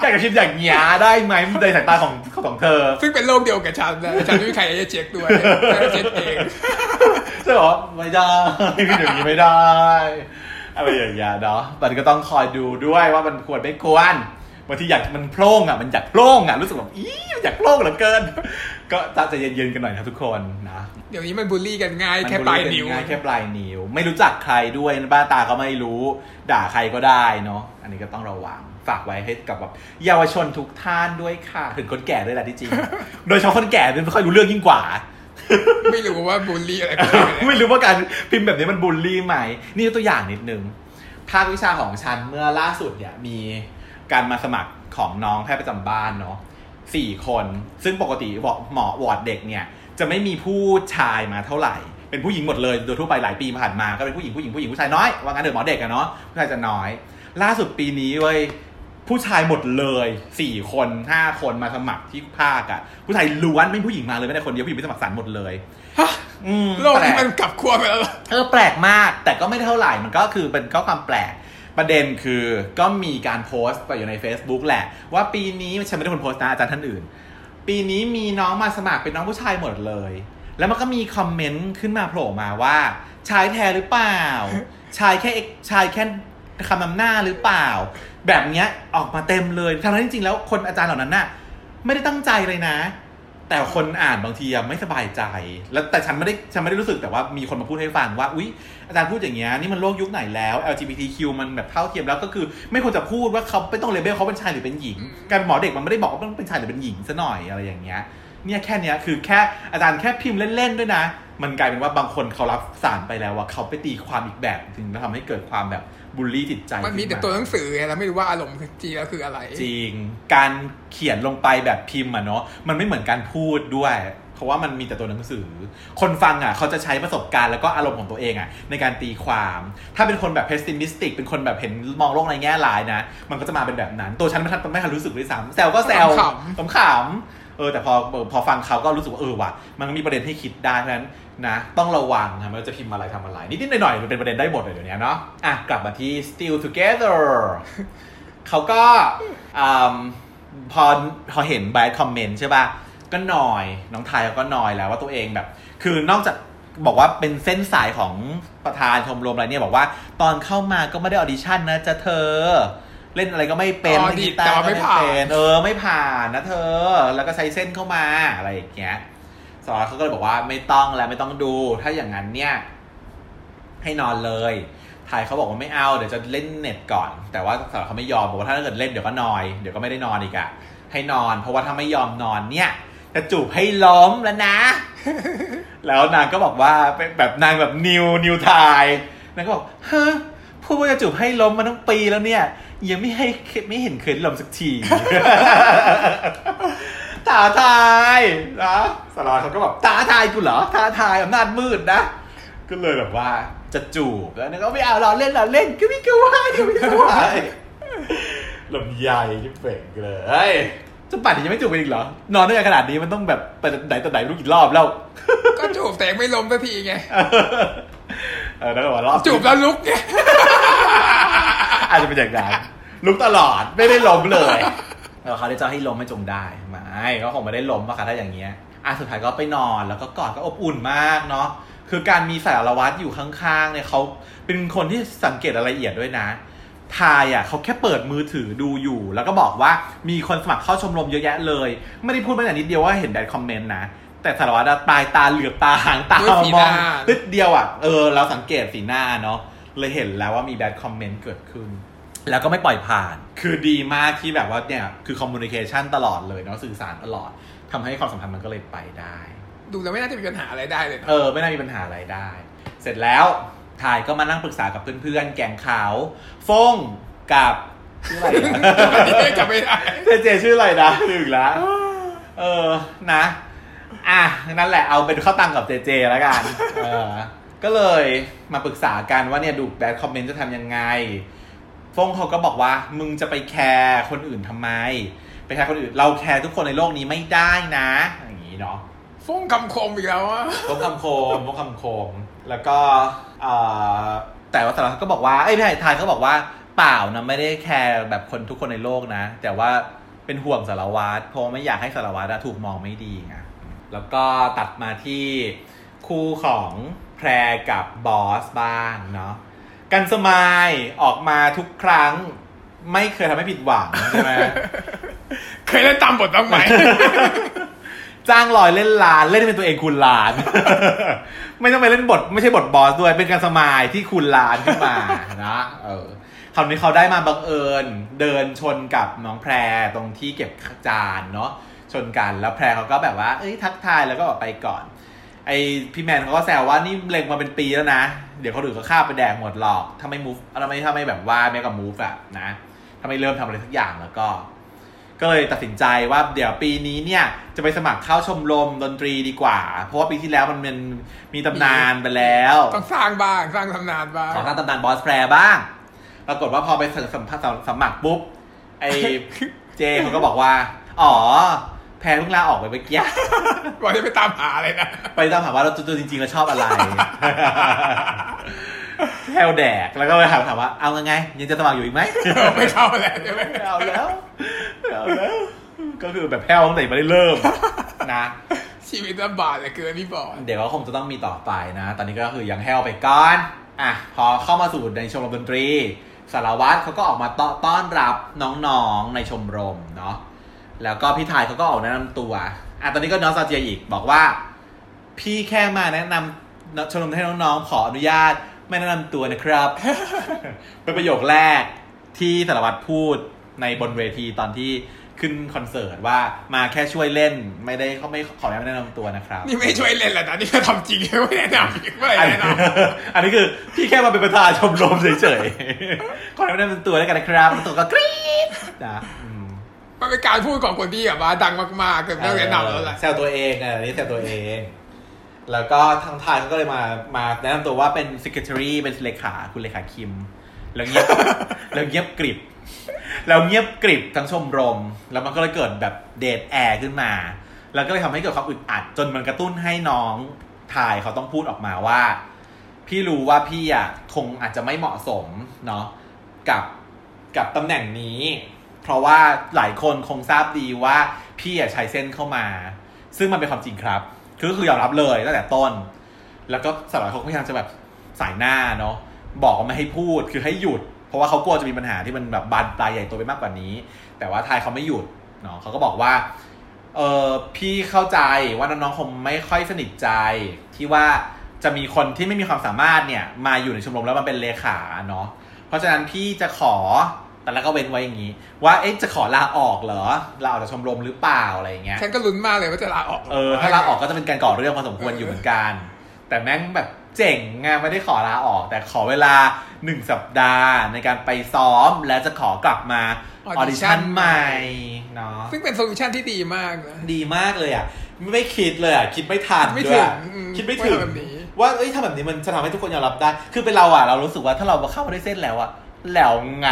อยากจะพิมพ์อย่างเงี้ยได้ไหมในสายตาของของเธอ ซึ่งเป็นโรคเดียวกับฉันนะฉันไม่มีใครจะเช็คด้วยฉันจะเช็คเองใช่หรอไม่ได้พิมพ์อย่างนี้ไม่ได้ อะไรอย่างเงี้ยเนาะมันก็ต้องคอยดูด้วยว่ามันควรไม่ควรบางทีอยากมันโพร่งอะมันอยากโพร่งอะรู้สึกแบบอีมันอยากโพร่งเหลือเกิน ก็จะเย็นๆกันหน่อยนะทุกคนนะเดี๋ยวนี้มันบูลลี่กันง่ายแค่ปลายนิ้วง่ายแค่ปลายนิ้ว ไม่รู้จักใครด้วยบ้านตาก็ไม่รู้ ด่าใครก็ได้เนาะอันนี้ก็ต้องระวังฝากไว้ให้กับแบบเยาวชนทุกท่านด้วยค่ะถึงคนแก่ด้วยแหละที่จริงโดยเฉพาะคนแก่เนี่ยไม่ค่อยรู้เรื่องยิ่งกว่า ไม่รู้ว่าบูลลี่อะไรกันไม่รู้ว่าการพิมพ์แบบนี้มันบูลลี่ไหมนี่ตัวอย่างนิดนึงภาควิชาของฉันเมื่อล่าสุดเนี่ยมีการมาสมัครของน้องแพทย์ประจำบ้านเนาะสี่คน ซึ่งปกติบอกหมอวอร์ดเด็กเนี่ย จะไม่มีผู้ชายมาเท่าไหร่ เป็นผู้หญิงหมดเลยโดยทั่วไปหลายปีผ่านมาก็เป็นผู้หญิงผู้หญิงผู้หญิงผู้ชายน้อยว่างั้นเถอะหมอเด็กอะเนาะผู้ชายจะน้อย ล่าสุดปีนี้เว้ย ผู้ชายหมดเลยสี่คนห้าคนมาสมัครที่ภาคอะผู้ชายล้วนไม่มีผู้หญิงมาเลยไม่ได้คนเดียวผู้หญิงไปสมัครสารหมดเลยฮะอืมโลกนี้แปลมันกลับขั้วไปแล้วเหรอเออแปลกมาก แต่ก็ไม่เท่าไหร่มันก็คือเป็นก็ความแปลกประเด็นคือก็มีการโพสต์ไปอยู่ใน Facebook แหละ ว่าปีนี้ฉันไม่ได้คนโพสต์นะอาจารย์ท่านอื่น ปีนี้มีน้องมาสมัครเป็นน้องผู้ชายหมดเลย แล้วมันก็มีคอมเมนต์ขึ้นมาโผล่มาว่าชายแท้หรือเปล่าชายแค่เอกชายแค่ คำนำหน้าหรือเปล่า แบบเนี้ยออกมาเต็มเลยทั้งที่จริงๆแล้วคนอาจารย์เหล่านั้นน่ะ ไม่ได้ตั้งใจเลยนะ แต่คนอ่านบางทีไม่สบายใจ แล้วแต่ฉันไม่ได้ฉันไม่ได้รู้สึกแต่ว่ามีคนมาพูดให้ฟังว่าอุ๊ยอาจารย์พูดอย่างเงี้ยนี่มันโลกยุคไหนแล้ว LGBTQ มันแบบเท่าเทียมแล้วก็คือ ไม่ควรจะพูดว่าเขาไม่ต้องเลเบลเขาเป็นชายหรือเป็นหญิง การหมอเด็กมันไม่ได้บอกว่าต้องเป็นชายหรือเป็นหญิงซะหน่อยอะไรอย่างเงี้ยเนี่ยแค่เนี้ยคือแค่อาจารย์แค่พิมพ์เล่นๆด้วยนะ มันกลายเป็นว่าบางคนเขารับสารไปแล้วว่าเขาไปตีความอีกแบบถึงทำให้เกิดความแบบ บูลลี่จิตใจมันมีแต่ขึ้าตัวหนังสือไงเราไม่รู้ว่าอารมณ์จริงแล้วคืออะไร จริง การเขียนลงไปแบบพิมพ์อะเนาะมันไม่เหมือนการพูดด้วย เพราะว่ามันมีแต่ตัวหนังสือ คนฟังอะเขาจะใช้ประสบการณ์แล้วก็อารมณ์ของตัวเองอะในการตีความ ถ้าเป็นคนแบบ pessimistic เป็นคนแบบเห็นมองโลกในแง่ร้ายนะ มันก็จะมาเป็นแบบนั้น ตัวฉันไม่ทันไม่ทันรู้สึกด้วยซ้ำแซวก็แซวขำขำๆเออแต่พอพอฟังเขาก็รู้สึกว่าเออว่ะมันก็มีประเด็นให้คิดได้เพราะฉะนั้น นะต้องระวังนะมันจะพิมพ์อะไรทำอะไร นิดๆหน่อยๆมันเป็นประเด็นได้หมดเลยเดี๋ยวนี้เนาะอะกลับมาที่ still together เขาก็อืมพอพอเห็น bad comment ใช่ป่ะ ก็นอยน้องไทน์เขาก็นอยแล้วว่าตัวเองแบบ คือนอกจากบอกว่าเป็นเส้นสายของประธานชมรมอะไรเนี่ยบอกว่าตอนเข้ามาก็ไม่ได้ audition นะจะเธอ เล่นอะไรก็ไม่เป็นอ๋อเล่นดีดกีตาร์แต่ก็ว่าไม่ไม่ผ่านเป็นเออไม่ผ่านนะเธอ แล้วก็ใช้เส้นเข้ามาอะไรอย่างเงี้ยสารวัตรเขาก็เลยบอกว่าไม่ต้องแล้วไม่ต้องดู ถ้าอย่างนั้นเนี่ยให้นอนเลยไทน์เขาบอกว่าไม่เอาเดี๋ยวจะเล่นเน็ตก่อน แต่ว่าสารวัตรเขาไม่ยอมบอกว่าถ้าเกิดเล่นเดี๋ยวก็นอยเดี๋ยวก็ไม่ได้นอนอีกอะให้นอน เพราะว่าถ้าไม่ยอมนอนเนี่ยจะจูบให้ล้มแล้วนะ แล้วนางก็บอกว่าเป็นแบบนางแบบนิวนิวไทยนางก็บอกฮะพูดว่าจะจูบให้ล้มมาตั้งปีแล้วเนี่ย ยังไม่ให้ไม่เห็นเคยล้มสักที ท้าทายนะสารวัตรเขาก็แบบท้าทายกูเหรอท้าทายอำนาจมืดนะ ก็เลยแบบว่าจะจูบแล้วนางก็ไม่เอาเราเล่นเราเล่นก็ไม่กลัวก็ไม่กลัวลำใหญ่ที่เป่งเลยจะป่านนี้ยังไม่จูบกันอีกเหรอ นอนด้วยกันขนาดนี้มันต้องแบบไปไหนต่อไหนไม่รู้กี่รอบแล้ว ก็จูบแต่ยังไม่ล้มสักทีไง เออแล้วก็ว่ารอบจูบแล้วลุกไงอาจจะเป็นอย่างนั้นลุกตลอดไม่ได้ล้มเลย เออเขาได้จะให้ล้มไม่จงได้ไม่ก็คงไม่ได้ล้มอะค่ะถ้าอย่างเงี้ยอะสุดท้ายก็ไปนอนแล้วก็กอดก็อบอุ่นมากเนาะคือการมีสารวัตรอยู่ข้างๆเนี่ยเขาเป็นคนที่สังเกตรายละเอียดด้วยนะ ไทน์อะเขาแค่เปิดมือถือดูอยู่ แล้วก็บอกว่ามีคนสมัครเข้าชมรมเยอะแยะเลย ไม่ได้พูดแม้แต่นิดเดียวว่าเห็น bad comment นะแต่สารวัตรอะปลายตาเหลือบตาหางตาด้วยสีหน้าหมองนิดเดียวอะเออเราสังเกตสีหน้าเนาะเลยเห็นแล้วว่ามี bad comment เกิดขึ้น แล้วก็ไม่ปล่อยผ่าน คือดีมากที่แบบว่าเนี่ยคือ communication ตลอดเลยเนาะสื่อสารตลอดทำให้ความสัมพันธ์มันก็เลยไปได้ ดูแล้วไม่น่าจะมีปัญหาอะไรได้เลยนะเออไม่น่ามีปัญหาอะไรได้ เสร็จแล้วทายก็มานั่งปรึกษากับเพื่อนๆ แกงขาวฟงกับชื่ออะไรนะจำไม่ได้เจเจชื่ออะไรนะลืมอีกแล้วเออนะ อะนั่นแหละเอาเป็นข้าวตังกับเจเจแล้วกัน เออ ก็เลยมาปรึกษากันว่าเนี่ยดูแบดคอมเมนต์จะทำยังไง ฟงเขาก็บอกว่า มึงจะไป care คนอื่นทำไม ไป care คนอื่น เรา care ทุกคนในโลกนี้ไม่ได้นะ อย่างนี้เนาะฟ้องคำคมอีกแล้วอะพวกคำโคมพวกคำโคม แล้วก็เอ่อแต่ว่าสารวัตรก็บอกว่าเอ้ยพี่ไทน์ก็บอกว่าเปล่านะไม่ได้ care แบบคนทุกคนในโลกนะ แต่ว่าเป็นห่วงสารวัตรเพราะไม่อยากให้สารวัตรอะถูกมองไม่ดีไงแล้วก็ตัดมาที่คู่ของแพรกับบอสบ้างเนาะ กันสมายออกมาทุกครั้ง ไม่เคยทำให้ผิดหวังใช่ไหมเคยเล่นตามบทบ้างไหม จ้างลอยเล่นลานเล่นเป็นตัวเองคูณลาน ไม่ต้องไปเล่นบท ไม่ใช่บทบอสด้วยเป็นการสมายที่คูณลานขึ้นมานะเออคราวนี้เขาได้มาบังเอิญเดินชนกับน้องแพรตรงที่เก็บจานเนาะชนกันแล้วแพรเขาก็แบบว่า เอ้ยทักทายแล้วก็ออกไปก่อน ไอพี่แมนเขาก็แซวว่านี่เล็งมาเป็นปีแล้วนะ เดี๋ยวเขาถือก็ฆ่าไปแดกหมดหรอกถ้าไม่ move ถ้าไม่ถ้าไม่แบบว่าแม้กับ move อะนะถ้าไม่เริ่มทำอะไรสักอย่างแล้วก็ ก็เลยตัดสินใจว่าเดี๋ยวปีนี้เนี่ย จะไปสมัครเข้าชมรมดนตรีดีกว่า เพราะว่าปีที่แล้วมันเป็นมีตำนานไปแล้วต้องสร้างบ้างสร้างตำนานบ้างขอสร้างตำนานบอสแพรบ้าง ปรากฏว่าพอไปสมัครสมัครปุ๊บไอเจเขาก็บอกว่า อ๋อ แพรเพิ่งลาออกไปเมื่อกี้บอกจะไปตามหาอะไรนะ ไปตามหาว่าเราตัวจริงๆเราชอบอะไรแพรวแดกแล้วก็ไปถามถามว่า เอาไงยังจะสมัครอยู่อีกไหมไม่เข้าแล้วใช่ไหมไม่เอาแล้วไม่เอาแล้ว ก็คือแบบแพ้วตั้งแต่ไม่ได้เริ่มนะชีวิตลำบากเหลือเกินพี่บอลเดี๋ยวก็คงจะต้องมีต่อไปนะ ตอนนี้ก็คือยังแห้วไปก่อนอะพอเข้ามาสู่ในชมรมดนตรี สารวัตรเขาก็ออกมาต้อต้อนรับน้องๆในชมรมเนาะ แล้วก็พี่ทายเขาก็ออกแนะนำตัวอะตอนนี้ก็น้องซาเจียอีกบอกว่า พี่แค่มาแนะนำชมรมให้น้องๆขออนุญาตไม่แนะนำตัวนะครับ เป็นประโยคแรกที่สารวัตรพูดในบนเวทีตอนที่ขึ้นคอนเสิร์ตว่ามาแค่ช่วยเล่นไม่ได้เขาไม่ขอแนะนำตัวนะครับ นี่ไม่ช่วยเล่นแหละนะนี่ก็ทำจริงไม่แนะนำอีกไม่อันแนะนอันนี้คือพี่แค่มาเป็นประธานชมรมเฉยๆขอแนะนำตัวแล้วกันนะครับแล้วตัวก็กรี๊ดนะอื มำมันเป็นการพูดของคนที่แบบว่าดังมากๆเกิดต้องแนะนำแล้วแหละแซวตัวเองอะอันนี้แซวตัวเอง แล้วก็ทางไทยเขาก็เลยมามาแนะนำตัวว่าเป็น secretary เป็นเลขาคุณเลขาคิม แล้วเงียบแล้วเงียบกริบแล้วเงียบกริบทั้งชมรม แล้วมันก็เลยเกิดแบบเดทแอร์ขึ้นมา แล้วก็เลยทำให้เกิดความอึดอัด จนมันกระตุ้นให้น้องทายเขาต้องพูดออกมาว่า พี่รู้ว่าพี่อะคงอาจจะไม่เหมาะสมเนาะกับกับตำแหน่งนี้เพ ราะว่าหลายคนคงทราบดีว่าพี่อะใช้เส้นเข้ามา ซึ่งมันเป็นความจริงครับ คือคือยอมรับเลยตั้งแต่ต้น แล้วก็สารวัตรเขาพยายามจะแบบสายหน้าเนาะบอกว่าไม่ให้พูดคือให้หยุด เพราะว่าเขากลัวจะมีปัญหาที่มันแบบบานปลายใหญ่โตไปมากกว่านี้ แต่ว่าทายเขาไม่หยุดเนาะเขาก็บอกว่าเออพี่เข้าใจว่าน้องๆคงไม่ค่อยสนิทใจที่ว่าจะมีคนที่ไม่มีความสามารถเนี่ยมาอยู่ในชมรมแล้วมันเป็นเลขาเนาะเพราะฉะนั้นพี่จะขอ แต่แล้วก็เว้นไว้อย่างนี้ ว่าเอ๊ะจะขอลาออกเหรอลาออกจากชมรมหรือเปล่าอะไรอย่างเงี้ยฉันก็ลุ้นมากเลยว่าจะลาออกเออถ้าลาออกก็จะเป็นการก่อเรื่องพอสมควรอยู่เหมือนกัน แต่แม่งแบบเจ๋งไงไม่ได้ขอลาออก แต่ขอเวลาหนึ่งสัปดาห์ ในการไปซ้อมและจะขอกลับมาaudition ใหม่เนาะซึ่งเป็น solution ที่ดีมากนะดีมากเลยอะไม่คิดเลยอะคิดไม่ทันไม่ด้วยถึงอะอืมคิดไม่ถึงว่าแบบนี้ว่าเอ้ยถ้าแบบนี้มันจะทำให้ทุกคนยอมรับได้ คือเป็นเราอะเรารู้สึกว่าถ้าเราเข้ามาได้เส้นแล้วอะ แล้วไง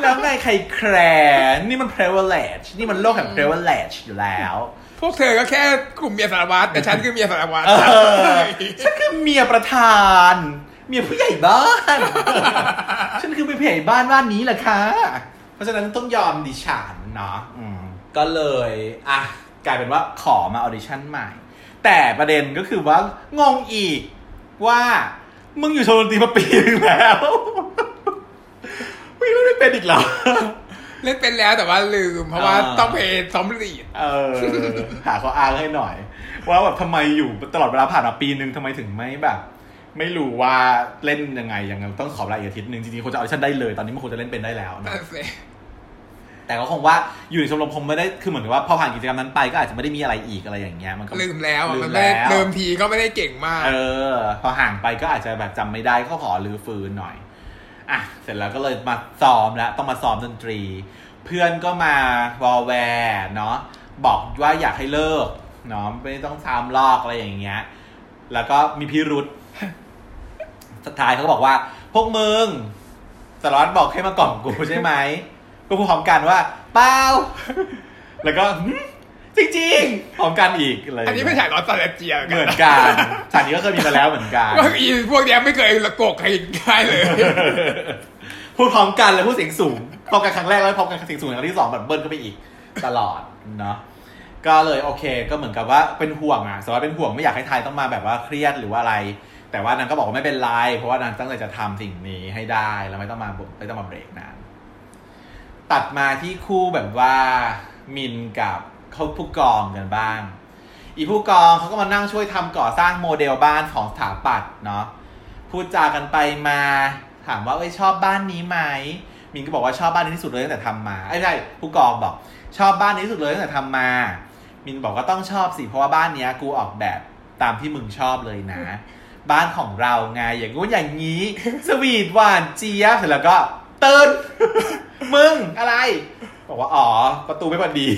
แล้วไงใคร care นี่มัน privilege นี่มันโลกแห่ง privilege อยู่แล้ว พวกเธอก็แค่กลุ่มเมียสารวัตรแต่ฉันคือเมียสารวัตรเออฉันคือเมียประธาน เมียผู้ใหญ่บ้าน ฉันคือเป็นผู้ใหญ่บ้านบ้านนี้แหละค่ะ เพราะฉะนั้นต้องยอมดิฉันเนาะอืมก็เลยอะกลายเป็นว่าขอมา audition ใหม่ แต่ประเด็นก็คือว่างงอีกว่า มึงอยู่ชมรมดนตรีมาปีนึงแล้วมึงไม่เป็นอีกเหรอเล่นเป็นแล้วแต่ว่าลืม เพราะว่าอ่าต้องไปซ้อม lead เออ หาข้ออ้างให้หน่อย ว่าแบบทำไมอยู่ตลอดเวลาผ่านมาปีนึงทำไมถึงไม่แบบ ไม่รู้ว่าเล่นยังไงยังไงต้องขอเวลาอีกอาทิตย์หนึ่งจริงๆควรจะเอาฉันได้เลย ตอนนี้มันควรจะเล่นเป็นได้แล้วนะนั่นสิ แต่ก็คงว่าอยู่ในชมรมคงไม่ได้คือเหมือนกับว่าพอผ่านกิจกรรมนั้นไปก็อาจจะไม่ได้มีอะไรอีกอะไรอย่างเงี้ยมันก็ลืมแล้วอะลืมันมไม่ได้แล้วเดิมทีก็ไม่ได้เก่งมาก เออ พอห่างไปก็อาจจะแบบจำไม่ได้ก็ขอรื้อฟื้นหน่อยอะเสร็จแล้วก็เลยมาซ้อมแล้วต้องมาซ้อมดนตรี เพื่อนก็มาวอลแวร์เนาะบอกว่าอยากให้เลิกเนาะไม่ต้องซ้ำลอกอะไรอย่างเงี้ย แล้วก็มีพิรุษสุดท้ายเขาก็บอกว่า พวกมึงสารวัตรบอกให้มากล่อมกูใช่ไหม ก็พูดพร้อมกันว่าเปล่าแล้วก็หึจริงๆพร้อมกันอีกอะไรอันนี้ไม่ใช่ลอสซาเลเจียเหมือนกันฉากนี้ก็เคยมีมาแล้วเหมือนกันว่าอีพวกเนี้ยไม่เคยละโกกใครได้เลย พูดพร้อมกันเลยพูดเสียงสูงพร้อมกันครั้งแรกแล้วพร้อมกันเสียงสูงครั้งที่สองแบบเบิ้ลก็ไปอีกตลอดเนาะก็เลยโอเค ก็เหมือนกับว่าเป็นห่วงอะสมมติว่าเป็นห่วงไม่อยากให้ไทยต้องมาแบบว่าเครียดหรือว่าอะไร แต่ว่านางก็บอกว่าไม่เป็นไรเพราะว่านางตั้งใจจะทำสิ่งนี้ให้ได้แล้วไม่ต้องมาไม่ต้องมาเบรกนาน ตัดมาที่คู่แบบว่ามินกับเขาผู้กองกันบ้าง อีผู้กองเขาก็มานั่งช่วยทำก่อสร้างโมเดลบ้านของสถาปัตย์เนาะพูดจากันไปมาถามว่าเอ้ยชอบบ้านนี้ไหมมินก็บอกว่าชอบบ้านนี้ที่สุดเลยตั้งแต่ทำมาไอ้ไม่ใช่ผู้กองบอก ชอบบ้านนี้ที่สุดเลยตั้งแต่ทำมา มินบอกว่าต้องชอบสิเพราะว่าบ้านเนี้ยกูออกแบบตามที่มึงชอบเลยนะ บ้านของเราไงอย่างงู้นอย่างนี้ สวีทหวานเจี๊ยบเสร็จแล้วก็ ตือนมึงอะไร บอกว่า อ๋อ ประตูไม่พอดี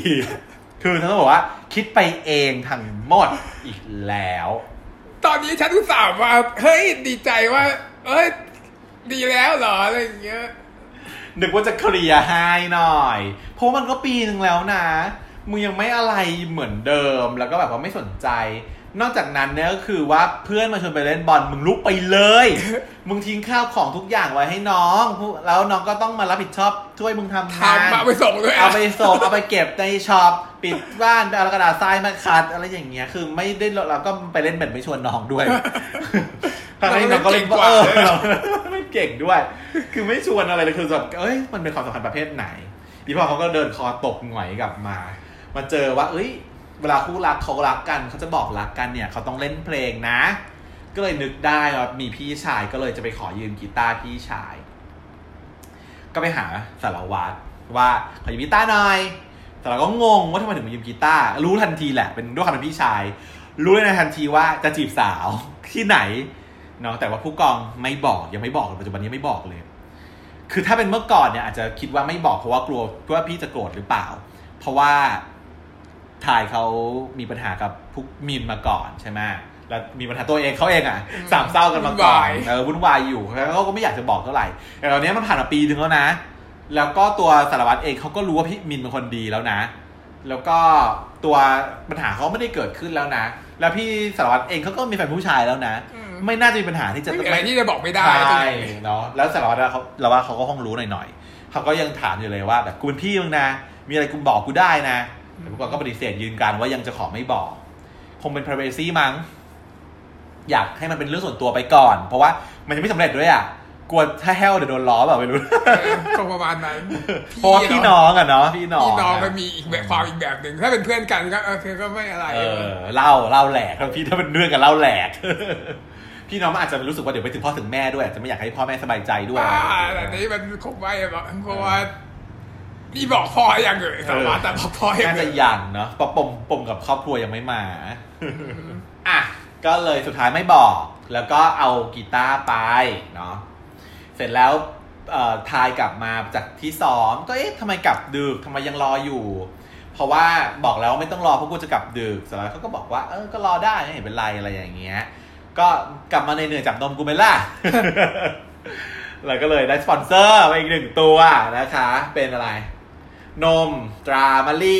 คือทั้งต้องบอกว่า คิดไปเองทั้งหมดอีกแล้ว ตอนนี้ฉันอุตส่าห์มาเฮ้ย ดีใจว่า เอ้ย ดีแล้วเหรอ อะไรอย่างเงี้ย นึกว่าจะเคลียร์ให้หน่อย เพราะมันก็ปีหนึ่งแล้วนะ มึงยังไม่อะไรเหมือนเดิม แล้วก็แบบว่าไม่สนใจ นอกจากนั้นเนี่ยก็คือว่าเพื่อนมาชวนไปเล่นบอลมึงลุกไปเลย มึงทิ้งข้าวของทุกอย่างไว้ให้น้องผู้แล้วน้องก็ต้องมารับผิดชอบช่วยมึงทำงานทำเอาไปส่งด้วยเอาไปส่งเอาไปเก็บในช็อปปิดบ้านไปเอากระดาษทรายมาคัด อะไรอย่างเงี้ยคือไม่ได้เราก็ไปเล่นแบดไม่ชวนน้องด้วยทางนี้น้องก็เล่นเออเราไม่เก่งด้วย คือไม่ชวนอะไรเลยคือแบบเอ้ยมันเป็นความสัมพันธ์ประเภทไหนอีพ่อเขาก็เดินคอตกหงอยกลับมา มาเจอว่า เอ้ย เวลาคู่รักเขารักกันเขาจะบอกรักกันเนี่ยเขาต้องเล่นเพลงนะ ก็เลยนึกได้ว่ามีพี่ชายก็เลยจะไปขอยืมกีตาร์พี่ชาย ก็ไปหาสารวัตรว่าขอยืมกีตาร์หน่อยสารวัตรก็งงว่าทำไมถึงมายืมกีตาร์รู้ทันทีแหละเป็นด้วยความเป็นพี่ชาย รู้เลยในทันทีว่าจะจีบสาวที่ไหนเนาะแต่ว่าผู้กองไม่บอกยังไม่บอกปัจจุบันนี้ไม่บอกเลย คือถ้าเป็นเมื่อก่อนเนี่ยอาจจะคิดว่าไม่บอกเพราะว่ากลัวเพื่อว่าพี่จะโกรธหรือเปล่า เพราะว่า ทายเขามีปัญหากับพุกมินมาก่อนใช่ไหมแล้วมีปัญหาตัวเองเขาเองอะอืมสามเศร้ากันมาก่อนวุ่นวายเออวุ่นวายอยู่แล้วเขาก็ไม่อยากจะบอกเท่าไหร่แต่ตอนนี้มันผ่านมาปีนึงแล้วนะ แล้วก็ตัวสารวัตรเองเขาก็รู้ว่าพี่มินเป็นคนดีแล้วนะ แล้วก็ตัวปัญหาเขาไม่ได้เกิดขึ้นแล้วนะ แล้วพี่สารวัตรเองเขาก็มีแฟนผู้ชายแล้วนะอืมไม่น่าจะมีปัญหาที่จะไม่มีอะไรที่จะบอกไม่ได้ใช่เนาะแล้วสารวัตรเขาเราว่าเขาก็คงรู้หน่อยๆเขาก็ยังถามอยู่เลยว่า แบบกูเป็นพี่มึงนะ มีอะไรกูบอกกูได้นะ แต่พวกเราก็ปฏิเสธยืนการว่ายังจะขอไม่บอก คงเป็น privacy มั้งอยากให้มันเป็นเรื่องส่วนตัวไปก่อน เพราะว่ามันยังไม่สำเร็จด้วยอะกลัวถ้าแห้วเดี๋ยวโดนล้อแบบไม่รู้เออก็ประมาณนั้นเพราะว่าพี่น้องอะเนาะพี่น้องพี่น้องะมันมีอีกแบบความอีกแบบหนึ่งถ้าเป็นเพื่อนกันก็เออคือก็ไม่อะไรเออเล่าเล่าแหลกถ้าพี่ถ้าเป็นเรื่องกันเล่าแหลก พี่น้องมันอาจจะรู้สึกว่าเดี๋ยวไปถึงพ่อถึงแม่ด้วยอาจจะไม่อยากให้พ่อแม่สบายใจด้วยว่าแต่นี้มันคงไม่หรอกเพราะว่า นี่บอกพ่อยังเลยสารวัตรแต่บอกพ่อยังน่าเลจะยยันเนาะเพราะปมปมกับครอบครัวยังไม่มาอะก็เลยสุดท้ายไม่บอก แล้วก็เอากีตาร์ไปเนาะเสร็จแล้วเอ่อทายกลับมาจากที่ซ้อมก็เอ๊ะทำไมกลับดึกทำไมยังรออยู่ เพราะว่าบอกแล้วไม่ต้องรอเพราะกูจะกลับดึกเสร็จแล้วเขาก็บอกว่าเออก็รอได้ไม่เห็นเป็นไรอะไรอย่างเงี้ย ก็กลับมาในเหนื่อยๆจับนมกูไหมล่ะแล้วก็เลยได้สปอนเซอร์มาอีกหนึ่งตัวนะคะ เป็นอะไร นม ตรามารี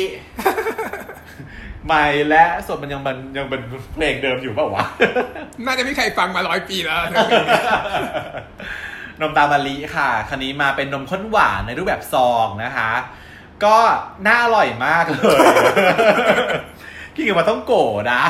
ใหม่และสดมันยังมันยังเป็นเพลงเดิมอยู่เปล่าวะ น่าจะไม่มีใครฟังมาร้อยปีแล้ว นมตาลมะลิค่ะ คันนี้มาเป็นนมข้นหวานในรูปแบบซองนะคะ ก็น่าอร่อยมากเลยกินกับมาต้องโกนะ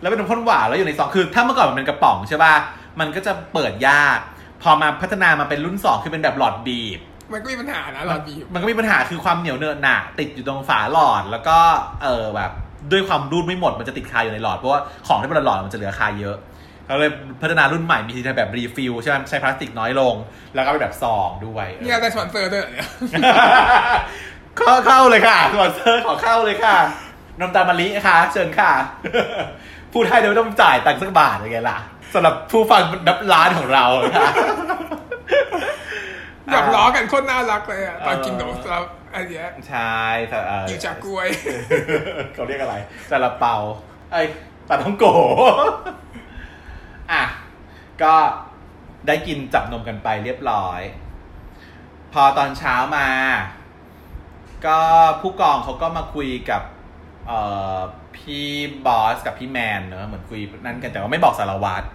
แล้วเป็นนมข้นหวานแล้วอยู่ในซองคือ ถ้าเมื่อก่อนมันเป็นกระป๋องใช่ป่ะมันก็จะเปิดยาก พอมาพัฒนามาเป็นรุ่นสองคือเป็นแบบหลอดบีบ มันก็มีปัญหานะหลอดบีบมันก็มีปัญหาคือความเหนียวเนอะหนะติดอยู่ตรงฝาหลอดแล้วก็เออแบบด้วยความรีดไม่หมดมันจะติดคาอยู่ในหลอดเพราะว่าของที่เป็นหลอดมันจะเหลือคาเยอะเขาเลยพัฒนารุ่นใหม่มีทีแบบ refill ใช่ไหมใช้พลาสติกน้อยลง แล้วก็เป็นแบบซองด้วยเออเนี่ยได้สปอนเซอร์ด้วยเหรอเนี่ยเข้าเข้าเลยค่ะสปอนเซอร์ขอเข้าเลยค่ะน้ำตาลมะลิค่ะ เชิญค่ะ พูดให้โดยไม่ต้องจ่ายตังค์สักบาทยังไงล่ะสำหรับผู้ฟังนับล้านของเราค่ะ หยอกล้อกันโคตรน่ารักเลยอะตอนกินขนมซับอันเนี้ยใช่แต่เอ่ออยู่จากกล้วยเขาเรียกอะไรซาลาเปาไอ้ปาท่องโก๋อะก็ได้กินกับนมกันไปเรียบร้อย พอตอนเช้ามา ก็ผู้กองเขาก็มาคุยกับเอ่อพี่บอสกับพี่แมนเนอะเหมือนคุยนั่นกันแต่ว่าไม่บอกสารวัตร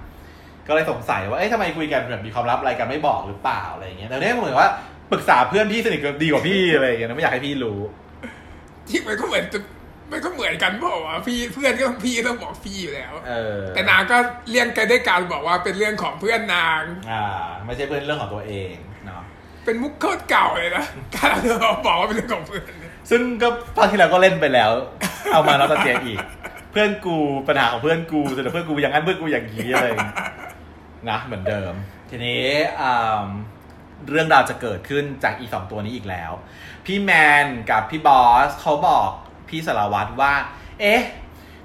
ก็เลยสงสัยว่าเอ๊ะทำไมคุยกันแบบมีความลับอะไรกันไม่บอกหรือเปล่าอะไรอย่างเงี้ยแต่เนี่ยเหมือนว่าปรึกษาเพื่อนพี่สนิทกับดีกว่าพี่อะไรอย่างเงี้ยนะไม่อยากให้พี่รู้ที่มันก็เหมือนจะมันก็เหมือนกันบอกว่าวะพี่เพื่อนก็ต้องพี่ต้องบอกพี่อยู่แล้วเออแต่นางก็เลี่ยงกันด้วยการบอกว่าเป็นเรื่องของเพื่อนนาง อ่า ไม่ใช่เพื่อนเรื่องของตัวเองเนาะเป็นมุกโคตรเก่าเลยนะการเอาเธอบอกว่าเป็นเรื่องของเพื่อนซึ่งก็ตอนที่แล้วก็เล่นไปแล้ว เอามาแล้วตะเจียอีก เพื่อนกูปัญหาของเพื่อนกูแต่เพื่อนกูอย่างนั้นเพื่อนกูอย่างนี้อะไรอย่างเงี้ย นะเหมือนเดิม ทีนี้เรื่องราวจะเกิดขึ้นจากอีสองตัวนี้อีกแล้ว พี่แมนกับพี่บอสเขาบอกพี่สารวัตรว่า เอ๊ะ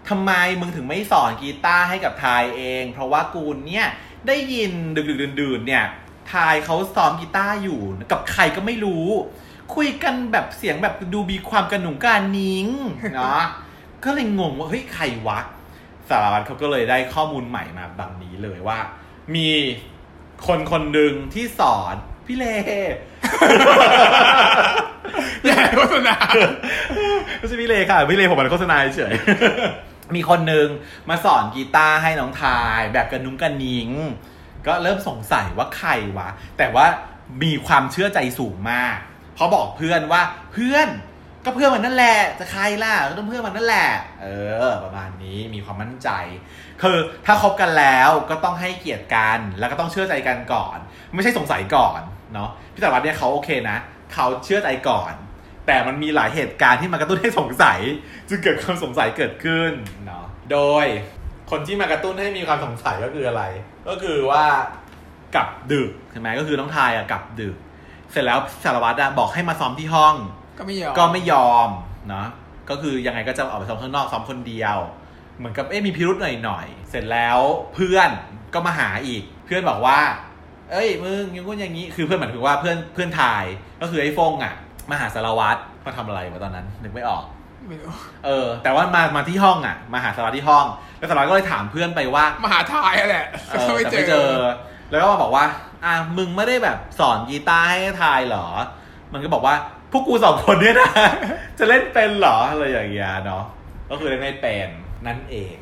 ทำไมมึงถึงไม่สอนกีตาร์ให้กับทายเอง เพราะว่ากูเนี่ยได้ยินดึกๆดื่นๆเนี่ยทายเขาซ้อมกีตาร์อยู่กับใครก็ไม่รู้ คุยกันแบบเสียงแบบดูมีความกระหนุ่งการนิ้งเนาะก็เลยงงว่าเฮ้ยใครวะสารวัตรเขาก็เลยได้ข้อมูลใหม่มาแบบนี้เลยว่า มีคนคนหนึ่งที่สอนพี่เลอย่าโฆษณาไม่ใช่พี่เลค่ะ พี่เลผมมันโฆษณาเฉยมีคนหนึ่งมาสอนกีตาร์ให้น้องทาย แบบกระนุ้งกระนิง ก็เริ่มสงสัยว่าใครวะ แต่ว่ามีความเชื่อใจสูงมาก เพราะบอกเพื่อนว่าเพื่อน ก็เพื่อนมันนั่นแหละจะใครล่ะก็ต้องเพื่อนมันนั่นแหละ เออ ประมาณนี้มีความมั่นใจ คือถ้าคบกันแล้วก็ต้องให้เกียรติกันแล้วก็ต้องเชื่อใจกันก่อน ไม่ใช่สงสัยก่อนเนาะพี่สารวัตรเนี่ยเขาโอเคนะเขาเชื่อใจก่อน แต่มันมีหลายเหตุการณ์ที่มากระตุ้นให้สงสัย จึงเกิดความสงสัยเกิดขึ้นเนาะโดยคนที่มากระตุ้นให้มีความสงสัยก็คืออะไร ก็คือว่ากลับดึกใช่ไหมก็คือน้องทายอะกลับดึก เสร็จแล้วสารวัตรอะบอกให้มาซ้อมที่ห้อง ก็ไม่ยอมก็ไม่ยอมเนาะก็คือยังไงก็จะออกไปซ้อมข้างนอกซ้อมคนเดียว เหมือนกับเอ๊ะมีพิรุธหน่อยๆเสร็จแล้วเพื่อนก็มาหาอีก เพื่อนบอกว่า เอ้ยมึงอยังงู้นอย่างนี้คือเพื่อนหมายถึงว่าเพื่อนเพื่อนทายก็คือไอ้ฟงอะมาหาสารวัตรมาทำอะไรวะตอนนั้นนึกไม่ออกไม่รู้เออ แต่ว่ามามาที่ห้องอะ มาหาสารวัตรที่ห้อง แล้วสารวัตรก็เลยถามเพื่อนไปว่ามหาทายอะแหละเออไม่แต่เจไม่เจออแล้วก็มาบอกว่า อะมึงไม่ได้แบบสอนกีตาร์ให้ทายเหรอ มันก็บอกว่า พวกกูสองคนเนี่ยนะ จะเล่นเป็นเหรออะไรอย่างเงี้ยเนาะก็คือเล่นไม่เป็นนั่นเอง